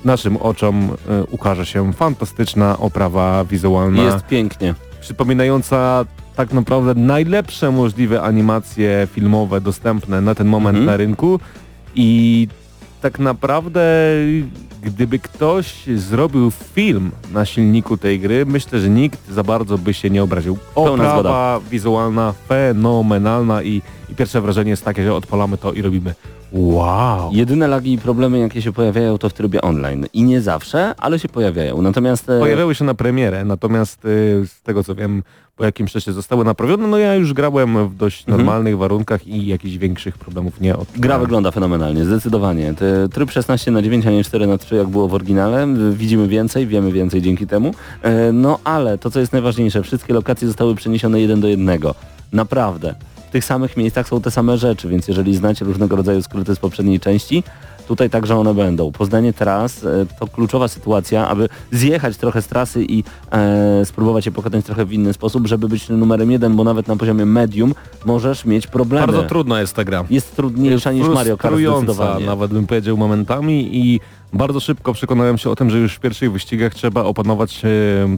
naszym oczom e, ukaże się fantastyczna oprawa wizualna Jest pięknie. przypominająca tak naprawdę najlepsze możliwe animacje filmowe dostępne na ten moment Mhm. na rynku i tak naprawdę gdyby ktoś zrobił film na silniku tej gry, myślę, że nikt za bardzo by się nie obraził. Oprawa wizualna fenomenalna i, i pierwsze wrażenie jest takie, że odpalamy to i robimy wow. Jedyne lagi i problemy, jakie się pojawiają, to w trybie online. I nie zawsze, ale się pojawiają. Natomiast... e, Pojawiały się na premierę, natomiast y, z tego co wiem, po jakimś czasie zostały naprawione. No ja już grałem w dość Mhm. normalnych warunkach i jakichś większych problemów nie odczułem. Gra wygląda fenomenalnie, zdecydowanie. Te, tryb 16 na 9, a nie 4 na 3 jak było w oryginale. Widzimy więcej, wiemy więcej dzięki temu. E, No ale to co jest najważniejsze, wszystkie lokacje zostały przeniesione jeden do jednego. Naprawdę. W tych samych miejscach są te same rzeczy, więc jeżeli znacie różnego rodzaju skróty z poprzedniej części, tutaj także one będą. Poznanie tras e, to kluczowa sytuacja, aby zjechać trochę z trasy i e, spróbować je pokonać trochę w inny sposób, żeby być numerem jeden, bo nawet na poziomie medium możesz mieć problemy. Bardzo trudna jest ta gra. Jest trudniejsza niż Mario Kart zdecydowanie. nawet bym powiedział momentami i bardzo szybko przekonałem się o tym, że już w pierwszych wyścigach trzeba opanować e,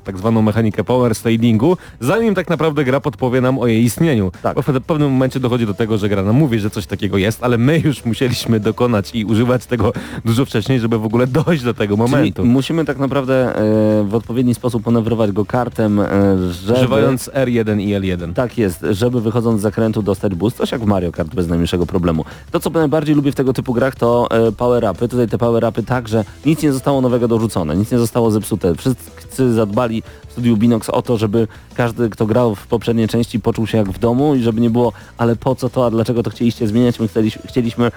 tak zwaną mechanikę power slidingu, zanim tak naprawdę gra podpowie nam o jej istnieniu. Tak. Bo w pewnym momencie dochodzi do tego, że gra nam mówi, że coś takiego jest, ale my już musieliśmy dokonać i używać tego dużo wcześniej, żeby w ogóle dojść do tego momentu. Czyli musimy tak naprawdę e, w odpowiedni sposób manewrować go kartem, e, żeby... Używając R1 i L1. Tak jest, żeby wychodząc z zakrętu dostać boost, coś jak w Mario Kart bez najmniejszego problemu. To co najbardziej lubię w tego typu grach to e, power-upy. Tutaj te power-upy tak, że nic nie zostało nowego dorzucone, nic nie zostało zepsute. Wszyscy zadbali w studiu Binox o to, żeby każdy, kto grał w poprzedniej części poczuł się jak w domu i żeby nie było, ale po co to, a dlaczego to chcieliście zmieniać? My chcieliśmy, chcieliśmy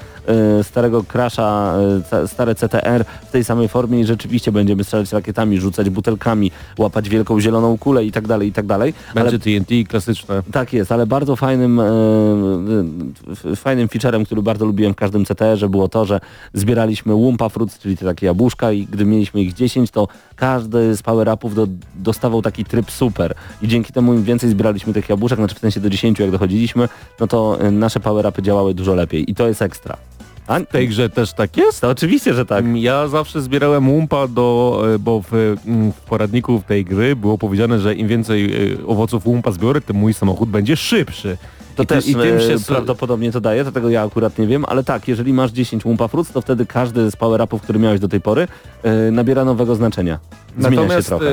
starego Crasha, e, stare CTR w tej samej formie i rzeczywiście będziemy strzelać rakietami, rzucać butelkami, łapać wielką zieloną kulę i tak dalej, i tak dalej. Ale Będzie TNT klasyczne. tak jest, ale bardzo fajnym, e, fajnym featurem, który bardzo lubiłem w każdym CTR-ze było to, że zbieraliśmy Wumpa Fruits, czyli te takie jabłuszka i gdy mieliśmy ich 10, to każdy z power-upów do, dostawał taki tryb super i dzięki temu im więcej zbieraliśmy tych jabłuszek, znaczy w sensie do 10 jak dochodziliśmy, no to e, nasze power-upy działały dużo lepiej i to jest ekstra. A W tej grze też tak jest? to oczywiście, że tak. Ja zawsze zbierałem łumpa do, e, bo w, mm, w poradniku tej gry było powiedziane, że im więcej e, owoców łumpa zbiorę, tym mój samochód będzie szybszy. To I też i tym się e, s- prawdopodobnie to daje, to tego ja akurat nie wiem, ale tak, jeżeli masz 10 Wumpa Fruits, to wtedy każdy z power-upów, który miałeś do tej pory, e, nabiera nowego znaczenia. Zmienia Natomiast się trochę. e,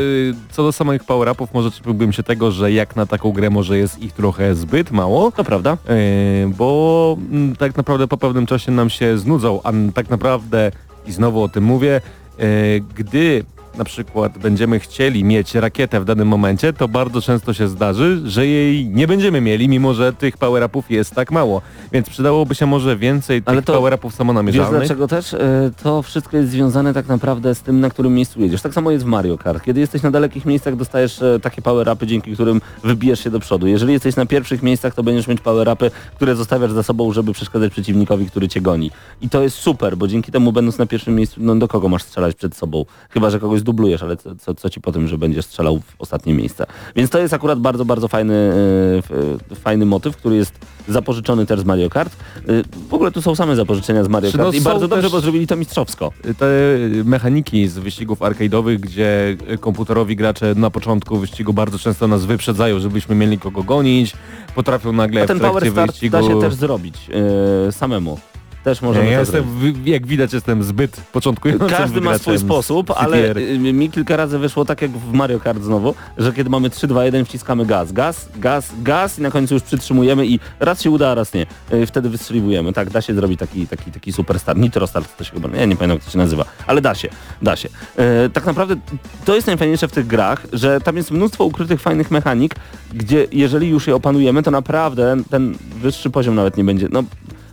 co do samych power-upów, może czepiłbym się tego, że jak na taką grę może jest ich trochę zbyt mało, To prawda. e, bo mm, tak naprawdę po pewnym czasie nam się znudzą, a n- tak naprawdę, i znowu o tym mówię, e, gdy na przykład będziemy chcieli mieć rakietę w danym momencie, to bardzo często się zdarzy, że jej nie będziemy mieli, mimo że tych power-upów jest tak mało. Więc przydałoby się może więcej Ale tych power-upów Wiesz samonamierzalnych. dlaczego też? E, To wszystko jest związane tak naprawdę z tym, na którym miejscu jedziesz. Tak samo jest w Mario Kart. Kiedy jesteś na dalekich miejscach, dostajesz e, takie power-upy, dzięki którym wybijesz się do przodu. Jeżeli jesteś na pierwszych miejscach, to będziesz mieć power-upy, które zostawiasz za sobą, żeby przeszkadzać przeciwnikowi, który cię goni. I to jest super, bo dzięki temu będąc na pierwszym miejscu, no do kogo masz strzelać przed sobą? Chyba, że kogoś dublujesz, ale co, co, ci po tym, że będziesz strzelał w ostatnie miejsce. Więc to jest akurat bardzo, bardzo fajny, e, e, fajny motyw, który jest zapożyczony też z Mario Kart. E, W ogóle tu są same zapożyczenia z Mario Kart no i bardzo dobrze, bo zrobili to mistrzowsko. te mechaniki z wyścigów arcade'owych, gdzie komputerowi gracze na początku wyścigu bardzo często nas wyprzedzają, żebyśmy mieli kogo gonić, potrafią nagle A w ten trakcie power start wyścigu... da się też zrobić e, samemu. Też możemy ja to jestem, jak widać jestem zbyt początkującym Każdy ma swój sposób, ale CTR. y, mi kilka razy wyszło tak jak w Mario Kart znowu, że kiedy mamy 3, 2, 1 wciskamy gaz, gaz, gaz, gaz i na końcu już przytrzymujemy i raz się uda, a raz nie. Y, Wtedy wystrzeliwujemy. Tak, da się zrobić taki, taki, taki super start. Nitro start to się chyba, ja nie pamiętam jak to się nazywa, ale da się, da się. E, tak naprawdę to jest najfajniejsze w tych grach, że tam jest mnóstwo ukrytych fajnych mechanik, gdzie jeżeli już je opanujemy, to naprawdę ten wyższy poziom nawet nie będzie, no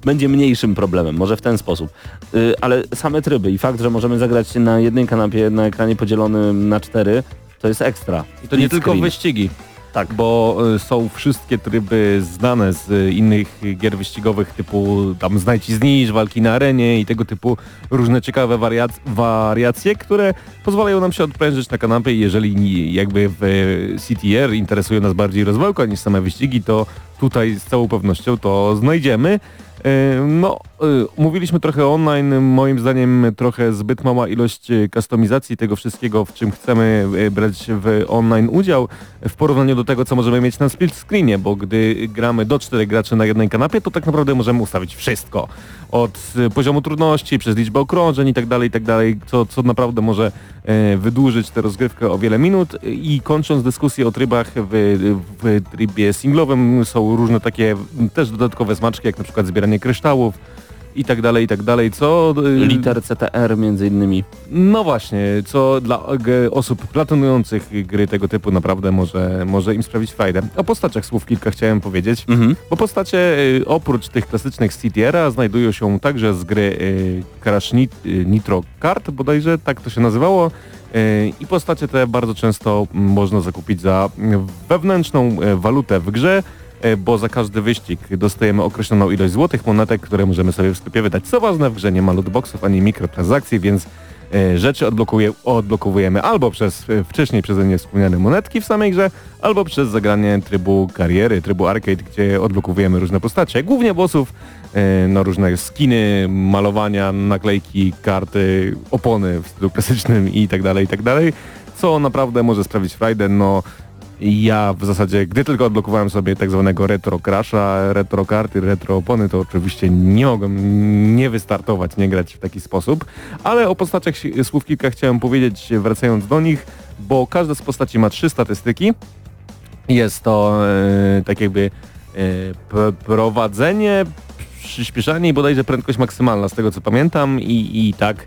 będzie mniejszym problemem, może w ten sposób. Y, ale same tryby i fakt, że możemy zagrać na jednej kanapie na ekranie podzielonym na cztery, to jest ekstra. I to nie tylko screen. wyścigi, Tak. bo y, są wszystkie tryby znane z y, innych gier wyścigowych typu tam znajdź i zniszcz, walki na arenie i tego typu różne ciekawe wariac- wariacje, które pozwalają nam się odprężyć na kanapie i jeżeli jakby w y, CTR interesuje nas bardziej rozwałka niż same wyścigi, to tutaj z całą pewnością to znajdziemy. Y, No, y, mówiliśmy trochę online, moim zdaniem trochę zbyt mała ilość kustomizacji tego wszystkiego, w czym chcemy brać w online udział w porównaniu do tego, co możemy mieć na split screenie, bo gdy gramy do czterech graczy na jednej kanapie, to tak naprawdę możemy ustawić wszystko. Od poziomu trudności, przez liczbę okrążeń i tak dalej, i tak co, co naprawdę może e, wydłużyć tę rozgrywkę o wiele minut i kończąc dyskusję o trybach w, w trybie singlowym są różne takie też dodatkowe smaczki, jak na przykład zbieranie kryształów i tak dalej, i tak dalej, co... y, Liter CTR między innymi. No właśnie, co dla osób platonujących gry tego typu naprawdę może, może im sprawić frajdę. O postaciach słów kilka chciałem powiedzieć, Mhm. bo postacie y, oprócz tych klasycznych z CTR-a znajdują się także z gry y, Crash Nit, Nitro Kart, bodajże tak to się nazywało. I postacie te bardzo często można zakupić za wewnętrzną walutę w grze, bo za każdy wyścig dostajemy określoną ilość złotych monetek, które możemy sobie w sklepie wydać. Co ważne, w grze nie ma lootboxów ani mikrotransakcji, więc e, rzeczy odblokuje, odblokowujemy albo przez e, wcześniej przeze mnie wspomniane monetki w samej grze, albo przez zagranie trybu kariery, trybu arcade, gdzie odblokowujemy różne postacie, głównie bossów, e, no różne skiny, malowania, naklejki, karty, opony w stylu klasycznym i tak dalej, i tak dalej, co naprawdę może sprawić frajdę, no ja w zasadzie, gdy tylko odblokowałem sobie tak zwanego retro crasha, retro karty, retro opony, to oczywiście nie mogłem nie wystartować, nie grać w taki sposób, ale o postaciach słów kilka chciałem powiedzieć wracając do nich, bo każda z postaci ma trzy statystyki. Jest to e, tak jakby e, prowadzenie, przyspieszanie i bodajże prędkość maksymalna z tego co pamiętam i, i tak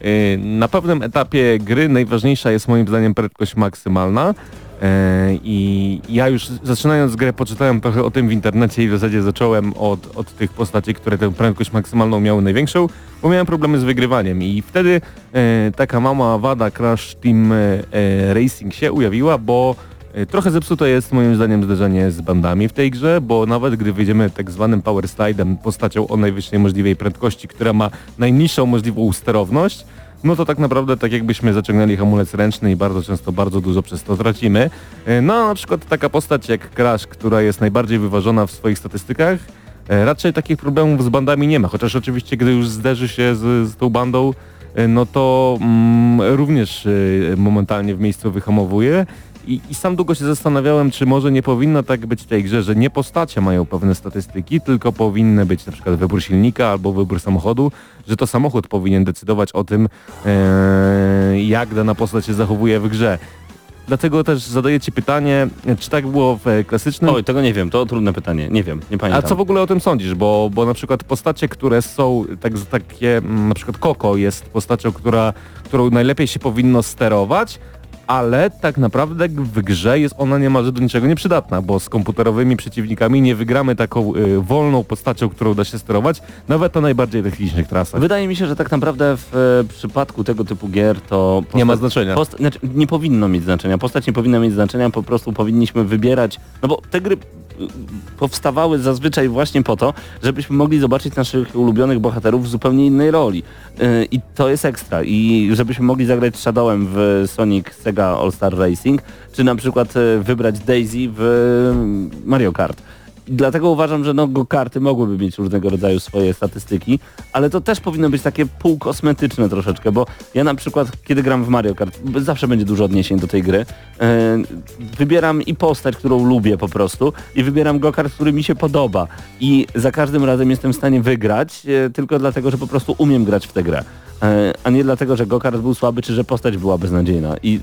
e, na pewnym etapie gry najważniejsza jest moim zdaniem prędkość maksymalna. E, I ja już zaczynając grę poczytałem trochę o tym w internecie i w zasadzie zacząłem od, od tych postaci, które tę prędkość maksymalną miały największą, bo miałem problemy z wygrywaniem. I wtedy e, taka mała wada Crash Team e, Racing się ujawiła, bo e, trochę zepsute jest moim zdaniem zderzenie z bandami w tej grze, bo nawet gdy wyjdziemy tak zwanym power slide'em, postacią o najwyższej możliwej prędkości, która ma najniższą możliwą sterowność, no to tak naprawdę tak jakbyśmy zaciągnęli hamulec ręczny i bardzo często bardzo dużo przez to tracimy. E, No na przykład taka postać jak Crash, która jest najbardziej wyważona w swoich statystykach, e, raczej takich problemów z bandami nie ma, chociaż oczywiście gdy już zderzy się z, z tą bandą, e, no to mm, również momentalnie w miejscu wyhamowuje. I, I sam długo się zastanawiałem, czy może nie powinno tak być w tej grze, że nie postacie mają pewne statystyki, tylko powinny być na przykład wybór silnika albo wybór samochodu, że to samochód powinien decydować o tym, e, jak dana postać się zachowuje w grze. Dlatego też zadaję Ci pytanie, czy tak było w klasycznym Oj, tego nie wiem, to trudne pytanie. Nie wiem, nie a pamiętam. co w ogóle o tym sądzisz? Bo, bo na przykład postacie, które są tak, takie, mm, na przykład Koko jest postacią, która, którą najlepiej się powinno sterować, ale tak naprawdę w grze jest ona niemalże do niczego nieprzydatna, bo z komputerowymi przeciwnikami nie wygramy taką y, wolną postacią, którą da się sterować, nawet na najbardziej technicznych trasach. Wydaje mi się, że tak naprawdę w e, przypadku tego typu gier to... Nie ma znaczenia. Posta- znaczy, nie powinno mieć znaczenia. Postać nie powinna mieć znaczenia, po prostu powinniśmy wybierać, no bo te gry y, powstawały zazwyczaj właśnie po to, żebyśmy mogli zobaczyć naszych ulubionych bohaterów w zupełnie innej roli. Y, I to jest ekstra. I żebyśmy mogli zagrać Shadowem w Sonic Sega All Star Racing, czy na przykład y, wybrać Daisy w Mario Kart. Dlatego uważam, że no go-karty mogłyby mieć różnego rodzaju swoje statystyki, ale to też powinno być takie półkosmetyczne troszeczkę, bo ja na przykład, kiedy gram w Mario Kart, zawsze będzie dużo odniesień do tej gry, e, wybieram i postać, którą lubię po prostu i wybieram go-kart, który mi się podoba. I za każdym razem jestem w stanie wygrać e, tylko dlatego, że po prostu umiem grać w tę grę, e, a nie dlatego, że go-kart był słaby, czy że postać była beznadziejna. I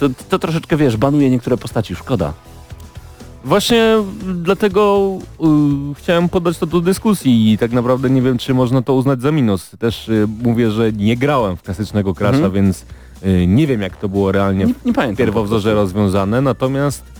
to, to troszeczkę, wiesz, banuje niektóre postaci, szkoda. Właśnie dlatego y, chciałem poddać to do dyskusji i tak naprawdę nie wiem, czy można to uznać za minus. Też y, mówię, że nie grałem w klasycznego Crasha, Mhm. więc y, nie wiem jak to było realnie Nie, w nie po pierwowzorze rozwiązane, natomiast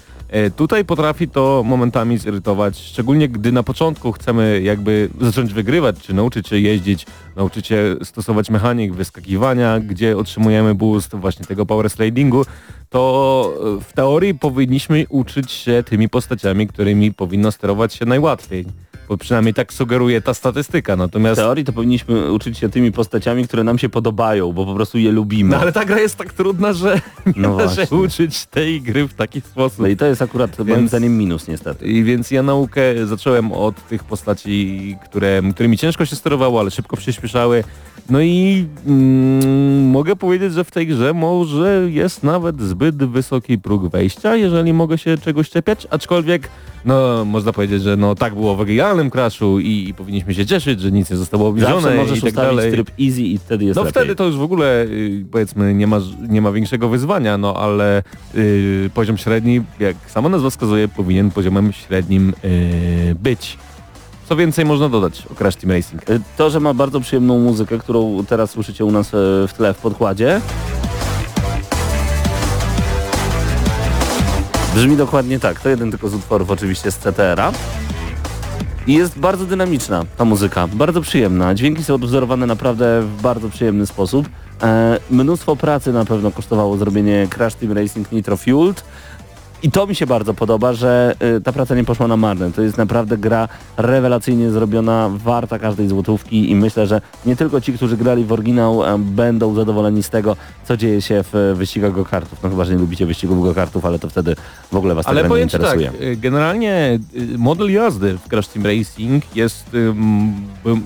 tutaj potrafi to momentami zirytować, szczególnie gdy na początku chcemy jakby zacząć wygrywać, czy nauczyć się jeździć, nauczyć się stosować mechanik wyskakiwania, gdzie otrzymujemy boost właśnie tego power slidingu, to e, w teorii powinniśmy uczyć się tymi postaciami, którymi powinno sterować się najłatwiej. Bo przynajmniej tak sugeruje ta statystyka, W natomiast... teorii to powinniśmy uczyć się tymi postaciami, które nam się podobają, bo po prostu je lubimy. No ale ta gra jest tak trudna, że nie No da się uczyć tej gry w taki sposób. No i to jest akurat moim Więc- zdaniem minus niestety. I więc ja naukę zacząłem od tych postaci, które, którymi ciężko się sterowało, ale szybko przyspieszały. No i mm, mogę powiedzieć, że w tej grze może jest nawet zbyt wysoki próg wejścia, jeżeli mogę się czegoś czepiać, aczkolwiek no można powiedzieć, że no tak było w oryginalnym Crashu i, i powinniśmy się cieszyć, że nic nie zostało obniżone Zawsze możesz i tak dalej. tryb easy i wtedy jest No lepiej. wtedy to już w ogóle y, powiedzmy nie ma, nie ma większego wyzwania, no ale y, poziom średni, jak sama nazwa wskazuje, powinien poziomem średnim y, być. Co więcej można dodać o Crash Team Racing? To, że ma bardzo przyjemną muzykę, którą teraz słyszycie u nas e, w tle w podkładzie. Brzmi dokładnie tak. To jeden tylko z utworów oczywiście z CTR-a. I jest bardzo dynamiczna ta muzyka, bardzo przyjemna. Dźwięki są odwzorowane naprawdę w bardzo przyjemny sposób. E, mnóstwo pracy na pewno kosztowało zrobienie Crash Team Racing Nitro Fueled. I to mi się bardzo podoba, że y, ta praca nie poszła na marne. To jest naprawdę gra rewelacyjnie zrobiona, warta każdej złotówki i myślę, że nie tylko ci, którzy grali w oryginał będą zadowoleni z tego, co dzieje się w wyścigach go-kartów. No chyba, że nie lubicie wyścigów go-kartów, ale to wtedy w ogóle was ta Ale gra nie tak, interesuje. y, generalnie y, model jazdy w Crash Team Racing jest,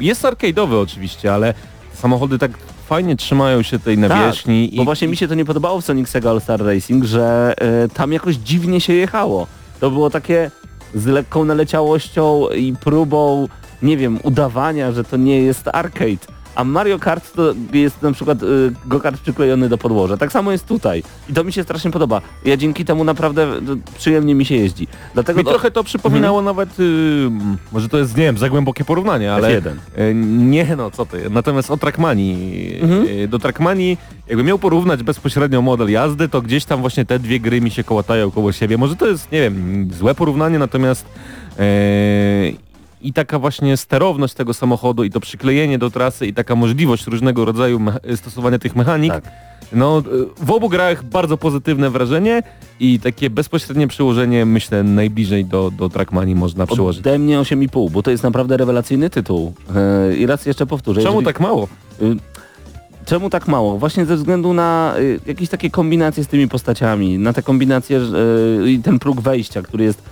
jest arcade'owy oczywiście, ale samochody tak fajnie trzymają się tej nawierzchni. Bo właśnie mi się to nie podobało w Sonic Sega All Star Racing, że e, tam jakoś dziwnie się jechało. To było takie z lekką naleciałością i próbą, nie wiem, udawania, że to nie jest arcade. A Mario Kart to jest na przykład y, go-kart przyklejony do podłoża. Tak samo jest tutaj. I to mi się strasznie podoba. Ja dzięki temu naprawdę y, przyjemnie mi się jeździ. Dlatego Mi trochę to przypominało nawet, y, może to jest, nie wiem, za głębokie porównanie, ale... F1. y, Nie no, co ty. Natomiast o Trackmanii. y, Do Trackmanii, jakby miał porównać bezpośrednio model jazdy, to gdzieś tam właśnie te dwie gry mi się kołatają koło siebie. Może to jest, nie wiem, złe porównanie, natomiast y, i taka właśnie sterowność tego samochodu i to przyklejenie do trasy i taka możliwość różnego rodzaju stosowania tych mechanik, Tak. no y, w obu grach bardzo pozytywne wrażenie i takie bezpośrednie przełożenie myślę najbliżej do, do Trackmanii można przyłożyć. Ode mnie 8,5, bo to jest naprawdę rewelacyjny tytuł. E, I raz jeszcze powtórzę. Czemu jeżeli- tak mało? Y, Czemu tak mało? Właśnie ze względu na y, jakieś takie kombinacje z tymi postaciami, na te kombinacje y, i ten próg wejścia, który jest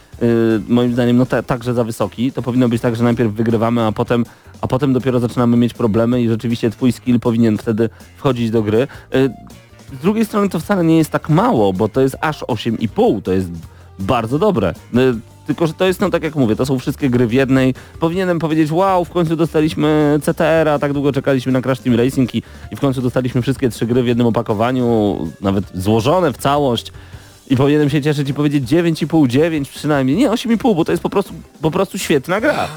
moim zdaniem no ta, także za wysoki. To powinno być tak, że najpierw wygrywamy, a potem, a potem dopiero zaczynamy mieć problemy i rzeczywiście twój skill powinien wtedy wchodzić do gry. Y, z drugiej strony to wcale nie jest tak mało, bo to jest aż 8,5, to jest bardzo dobre. Y, Tylko, że to jest, no tak jak mówię, to są wszystkie gry w jednej. Powinienem powiedzieć, wow, w końcu dostaliśmy CTR-a, tak długo czekaliśmy na Crash Team Racing i, i w końcu dostaliśmy wszystkie trzy gry w jednym opakowaniu, nawet złożone w całość. I powinienem się cieszyć i powiedzieć 9,5, 9 przynajmniej. Nie, 8,5, bo to jest po prostu, po prostu świetna gra.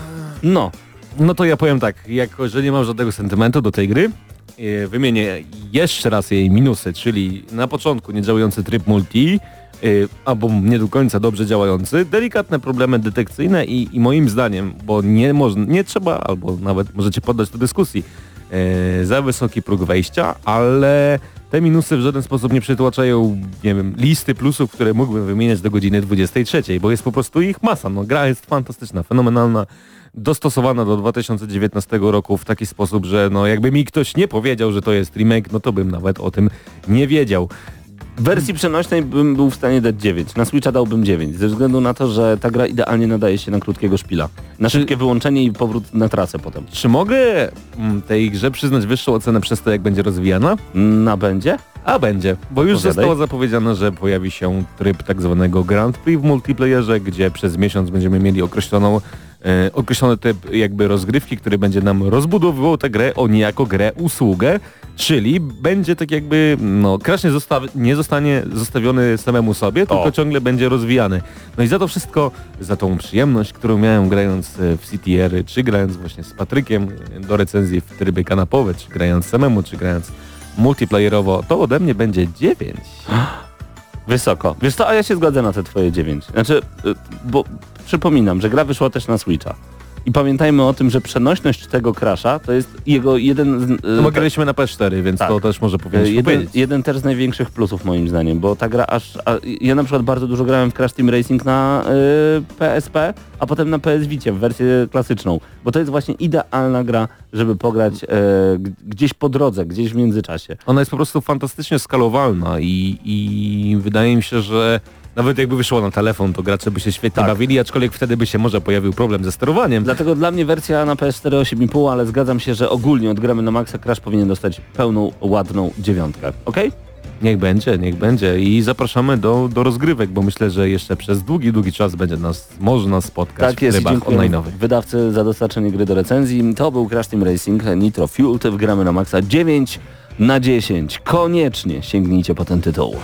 No. No to ja powiem tak, jako że nie mam żadnego sentymentu do tej gry, e, wymienię jeszcze raz jej minusy, czyli na początku niedziałający tryb multi, e, albo nie do końca dobrze działający, delikatne problemy detekcyjne i, i moim zdaniem, bo nie, można, nie trzeba, albo nawet możecie poddać do dyskusji, e, za wysoki próg wejścia, ale te minusy w żaden sposób nie przytłaczają, nie wiem, listy plusów, które mógłbym wymieniać do godziny 23, bo jest po prostu ich masa. No, gra jest fantastyczna, fenomenalna, dostosowana do 2019 roku w taki sposób, że no jakby mi ktoś nie powiedział, że to jest remake, no to bym nawet o tym nie wiedział. W wersji przenośnej bym był w stanie dać 9. Na Switcha dałbym 9, ze względu na to, że ta gra idealnie nadaje się na krótkiego szpila. Na szybkie wyłączenie i powrót na trasę potem. Czy mogę mm, tej grze przyznać wyższą ocenę przez to, jak będzie rozwijana? Na będzie? A będzie, bo już Opowiadaj. zostało zapowiedziane, że pojawi się tryb tak zwanego Grand Prix w multiplayerze, gdzie przez miesiąc będziemy mieli określoną, określony typ jakby rozgrywki, który będzie nam rozbudowywał tę grę o niejako grę usługę, czyli będzie tak jakby, no Crash nie, zosta nie zostanie zostawiony samemu sobie, tylko ciągle będzie rozwijany. No i za to wszystko, za tą przyjemność, którą miałem grając e, w CTR, czy grając właśnie z Patrykiem e, do recenzji w trybie kanapowe, czy grając samemu, czy grając multiplayerowo, to ode mnie będzie 9. Wysoko. Wiesz co, a ja się zgodzę na te twoje 9. Znaczy, y, bo przypominam, że gra wyszła też na Switcha. I pamiętajmy o tym, że przenośność tego Crasha to jest jego jeden z... y, No bo graliśmy na PS4, więc Tak. to też może y, powinieneś jeden, powiedzieć. jeden też z największych plusów moim zdaniem, bo ta gra aż... A, ja na przykład bardzo dużo grałem w Crash Team Racing na y, PSP, a potem na PS Vicie w wersję klasyczną, bo to jest właśnie idealna gra, żeby pograć y, gdzieś po drodze, gdzieś w międzyczasie. Ona jest po prostu fantastycznie skalowalna i, i wydaje mi się, że nawet jakby wyszła na telefon, to gracze by się świetnie Tak. bawili, aczkolwiek wtedy by się może pojawił problem ze sterowaniem. Dlatego dla mnie wersja na PS4 8,5, ale zgadzam się, że ogólnie od gramy na maksa Crash powinien dostać pełną, ładną dziewiątkę. Okej? Niech będzie, niech będzie i zapraszamy do, do rozgrywek, bo myślę, że jeszcze przez długi, długi czas będzie nas, można spotkać Tak w jest. trybach Dziękuję online'owych. wydawcy za dostarczenie gry do recenzji. To był Crash Team Racing Nitro Fueled w gramy na maksa 9 na 10. Koniecznie sięgnijcie po ten tytuł.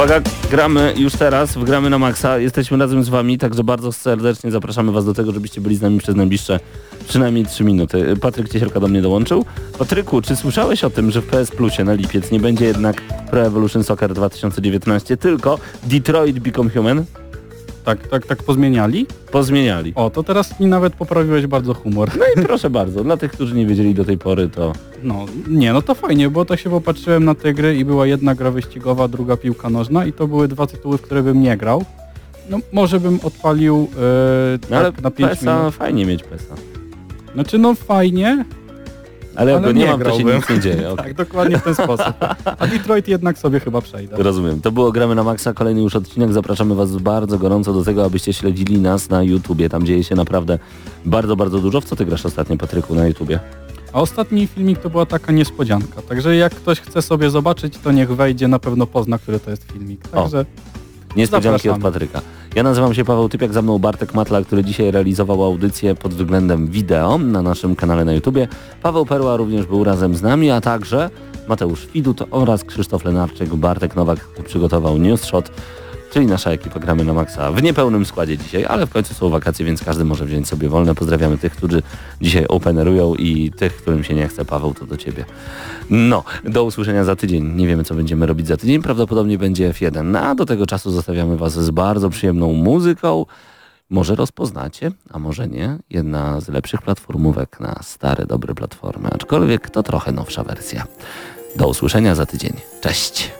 Uwaga, gramy już teraz, wgramy na maksa. Jesteśmy razem z wami, także bardzo serdecznie zapraszamy was do tego, żebyście byli z nami przez najbliższe przynajmniej 3 minuty. Patryk Ciesielka do mnie dołączył. Patryku, czy słyszałeś o tym, że w PS Plusie na lipiec nie będzie jednak Pro Evolution Soccer 2019, tylko Detroit Become Human? Tak, tak, tak pozmieniali? Pozmieniali. O, to teraz mi nawet poprawiłeś bardzo humor. No i proszę bardzo, dla tych, którzy nie wiedzieli do tej pory, to No, nie, no to fajnie, bo to się popatrzyłem na te gry i była jedna gra wyścigowa, druga piłka nożna i to były dwa tytuły, w które bym nie grał. No, może bym odpalił e, no, ale tak na 5 PESA, minut. fajnie mieć PESA. Znaczy, no fajnie, Ale jak go nie, mam, to się nic nie dzieje. okej. tak, dokładnie w ten sposób. A Detroit jednak sobie chyba przejdę. Rozumiem. To było Gramy na Maxa, kolejny już odcinek. Zapraszamy Was bardzo gorąco do tego, abyście śledzili nas na YouTubie. Tam dzieje się naprawdę bardzo, bardzo dużo. W co Ty grasz ostatnio, Patryku, na YouTubie? A ostatni filmik to była taka niespodzianka. Także jak ktoś chce sobie zobaczyć, to niech wejdzie, na pewno pozna, który to jest filmik. Także Niespodzianki od Zapraszamy. Patryka. Ja nazywam się Paweł Typiak, za mną Bartek Matla, który dzisiaj realizował audycję pod względem wideo na naszym kanale na YouTubie. Paweł Perła również był razem z nami, a także Mateusz Widut oraz Krzysztof Lenarczyk. Bartek Nowak przygotował News Shot, czyli nasza ekipa Gramy na Maxa w niepełnym składzie dzisiaj, ale w końcu są wakacje, więc każdy może wziąć sobie wolne. Pozdrawiamy tych, którzy dzisiaj openerują i tych, którym się nie chce. Paweł, to do Ciebie. No, do usłyszenia za tydzień. Nie wiemy, co będziemy robić za tydzień. Prawdopodobnie będzie F1. No, a do tego czasu zostawiamy Was z bardzo przyjemną muzyką. Może rozpoznacie, a może nie. Jedna z lepszych platformówek na stare, dobre platformy, aczkolwiek to trochę nowsza wersja. Do usłyszenia za tydzień. Cześć!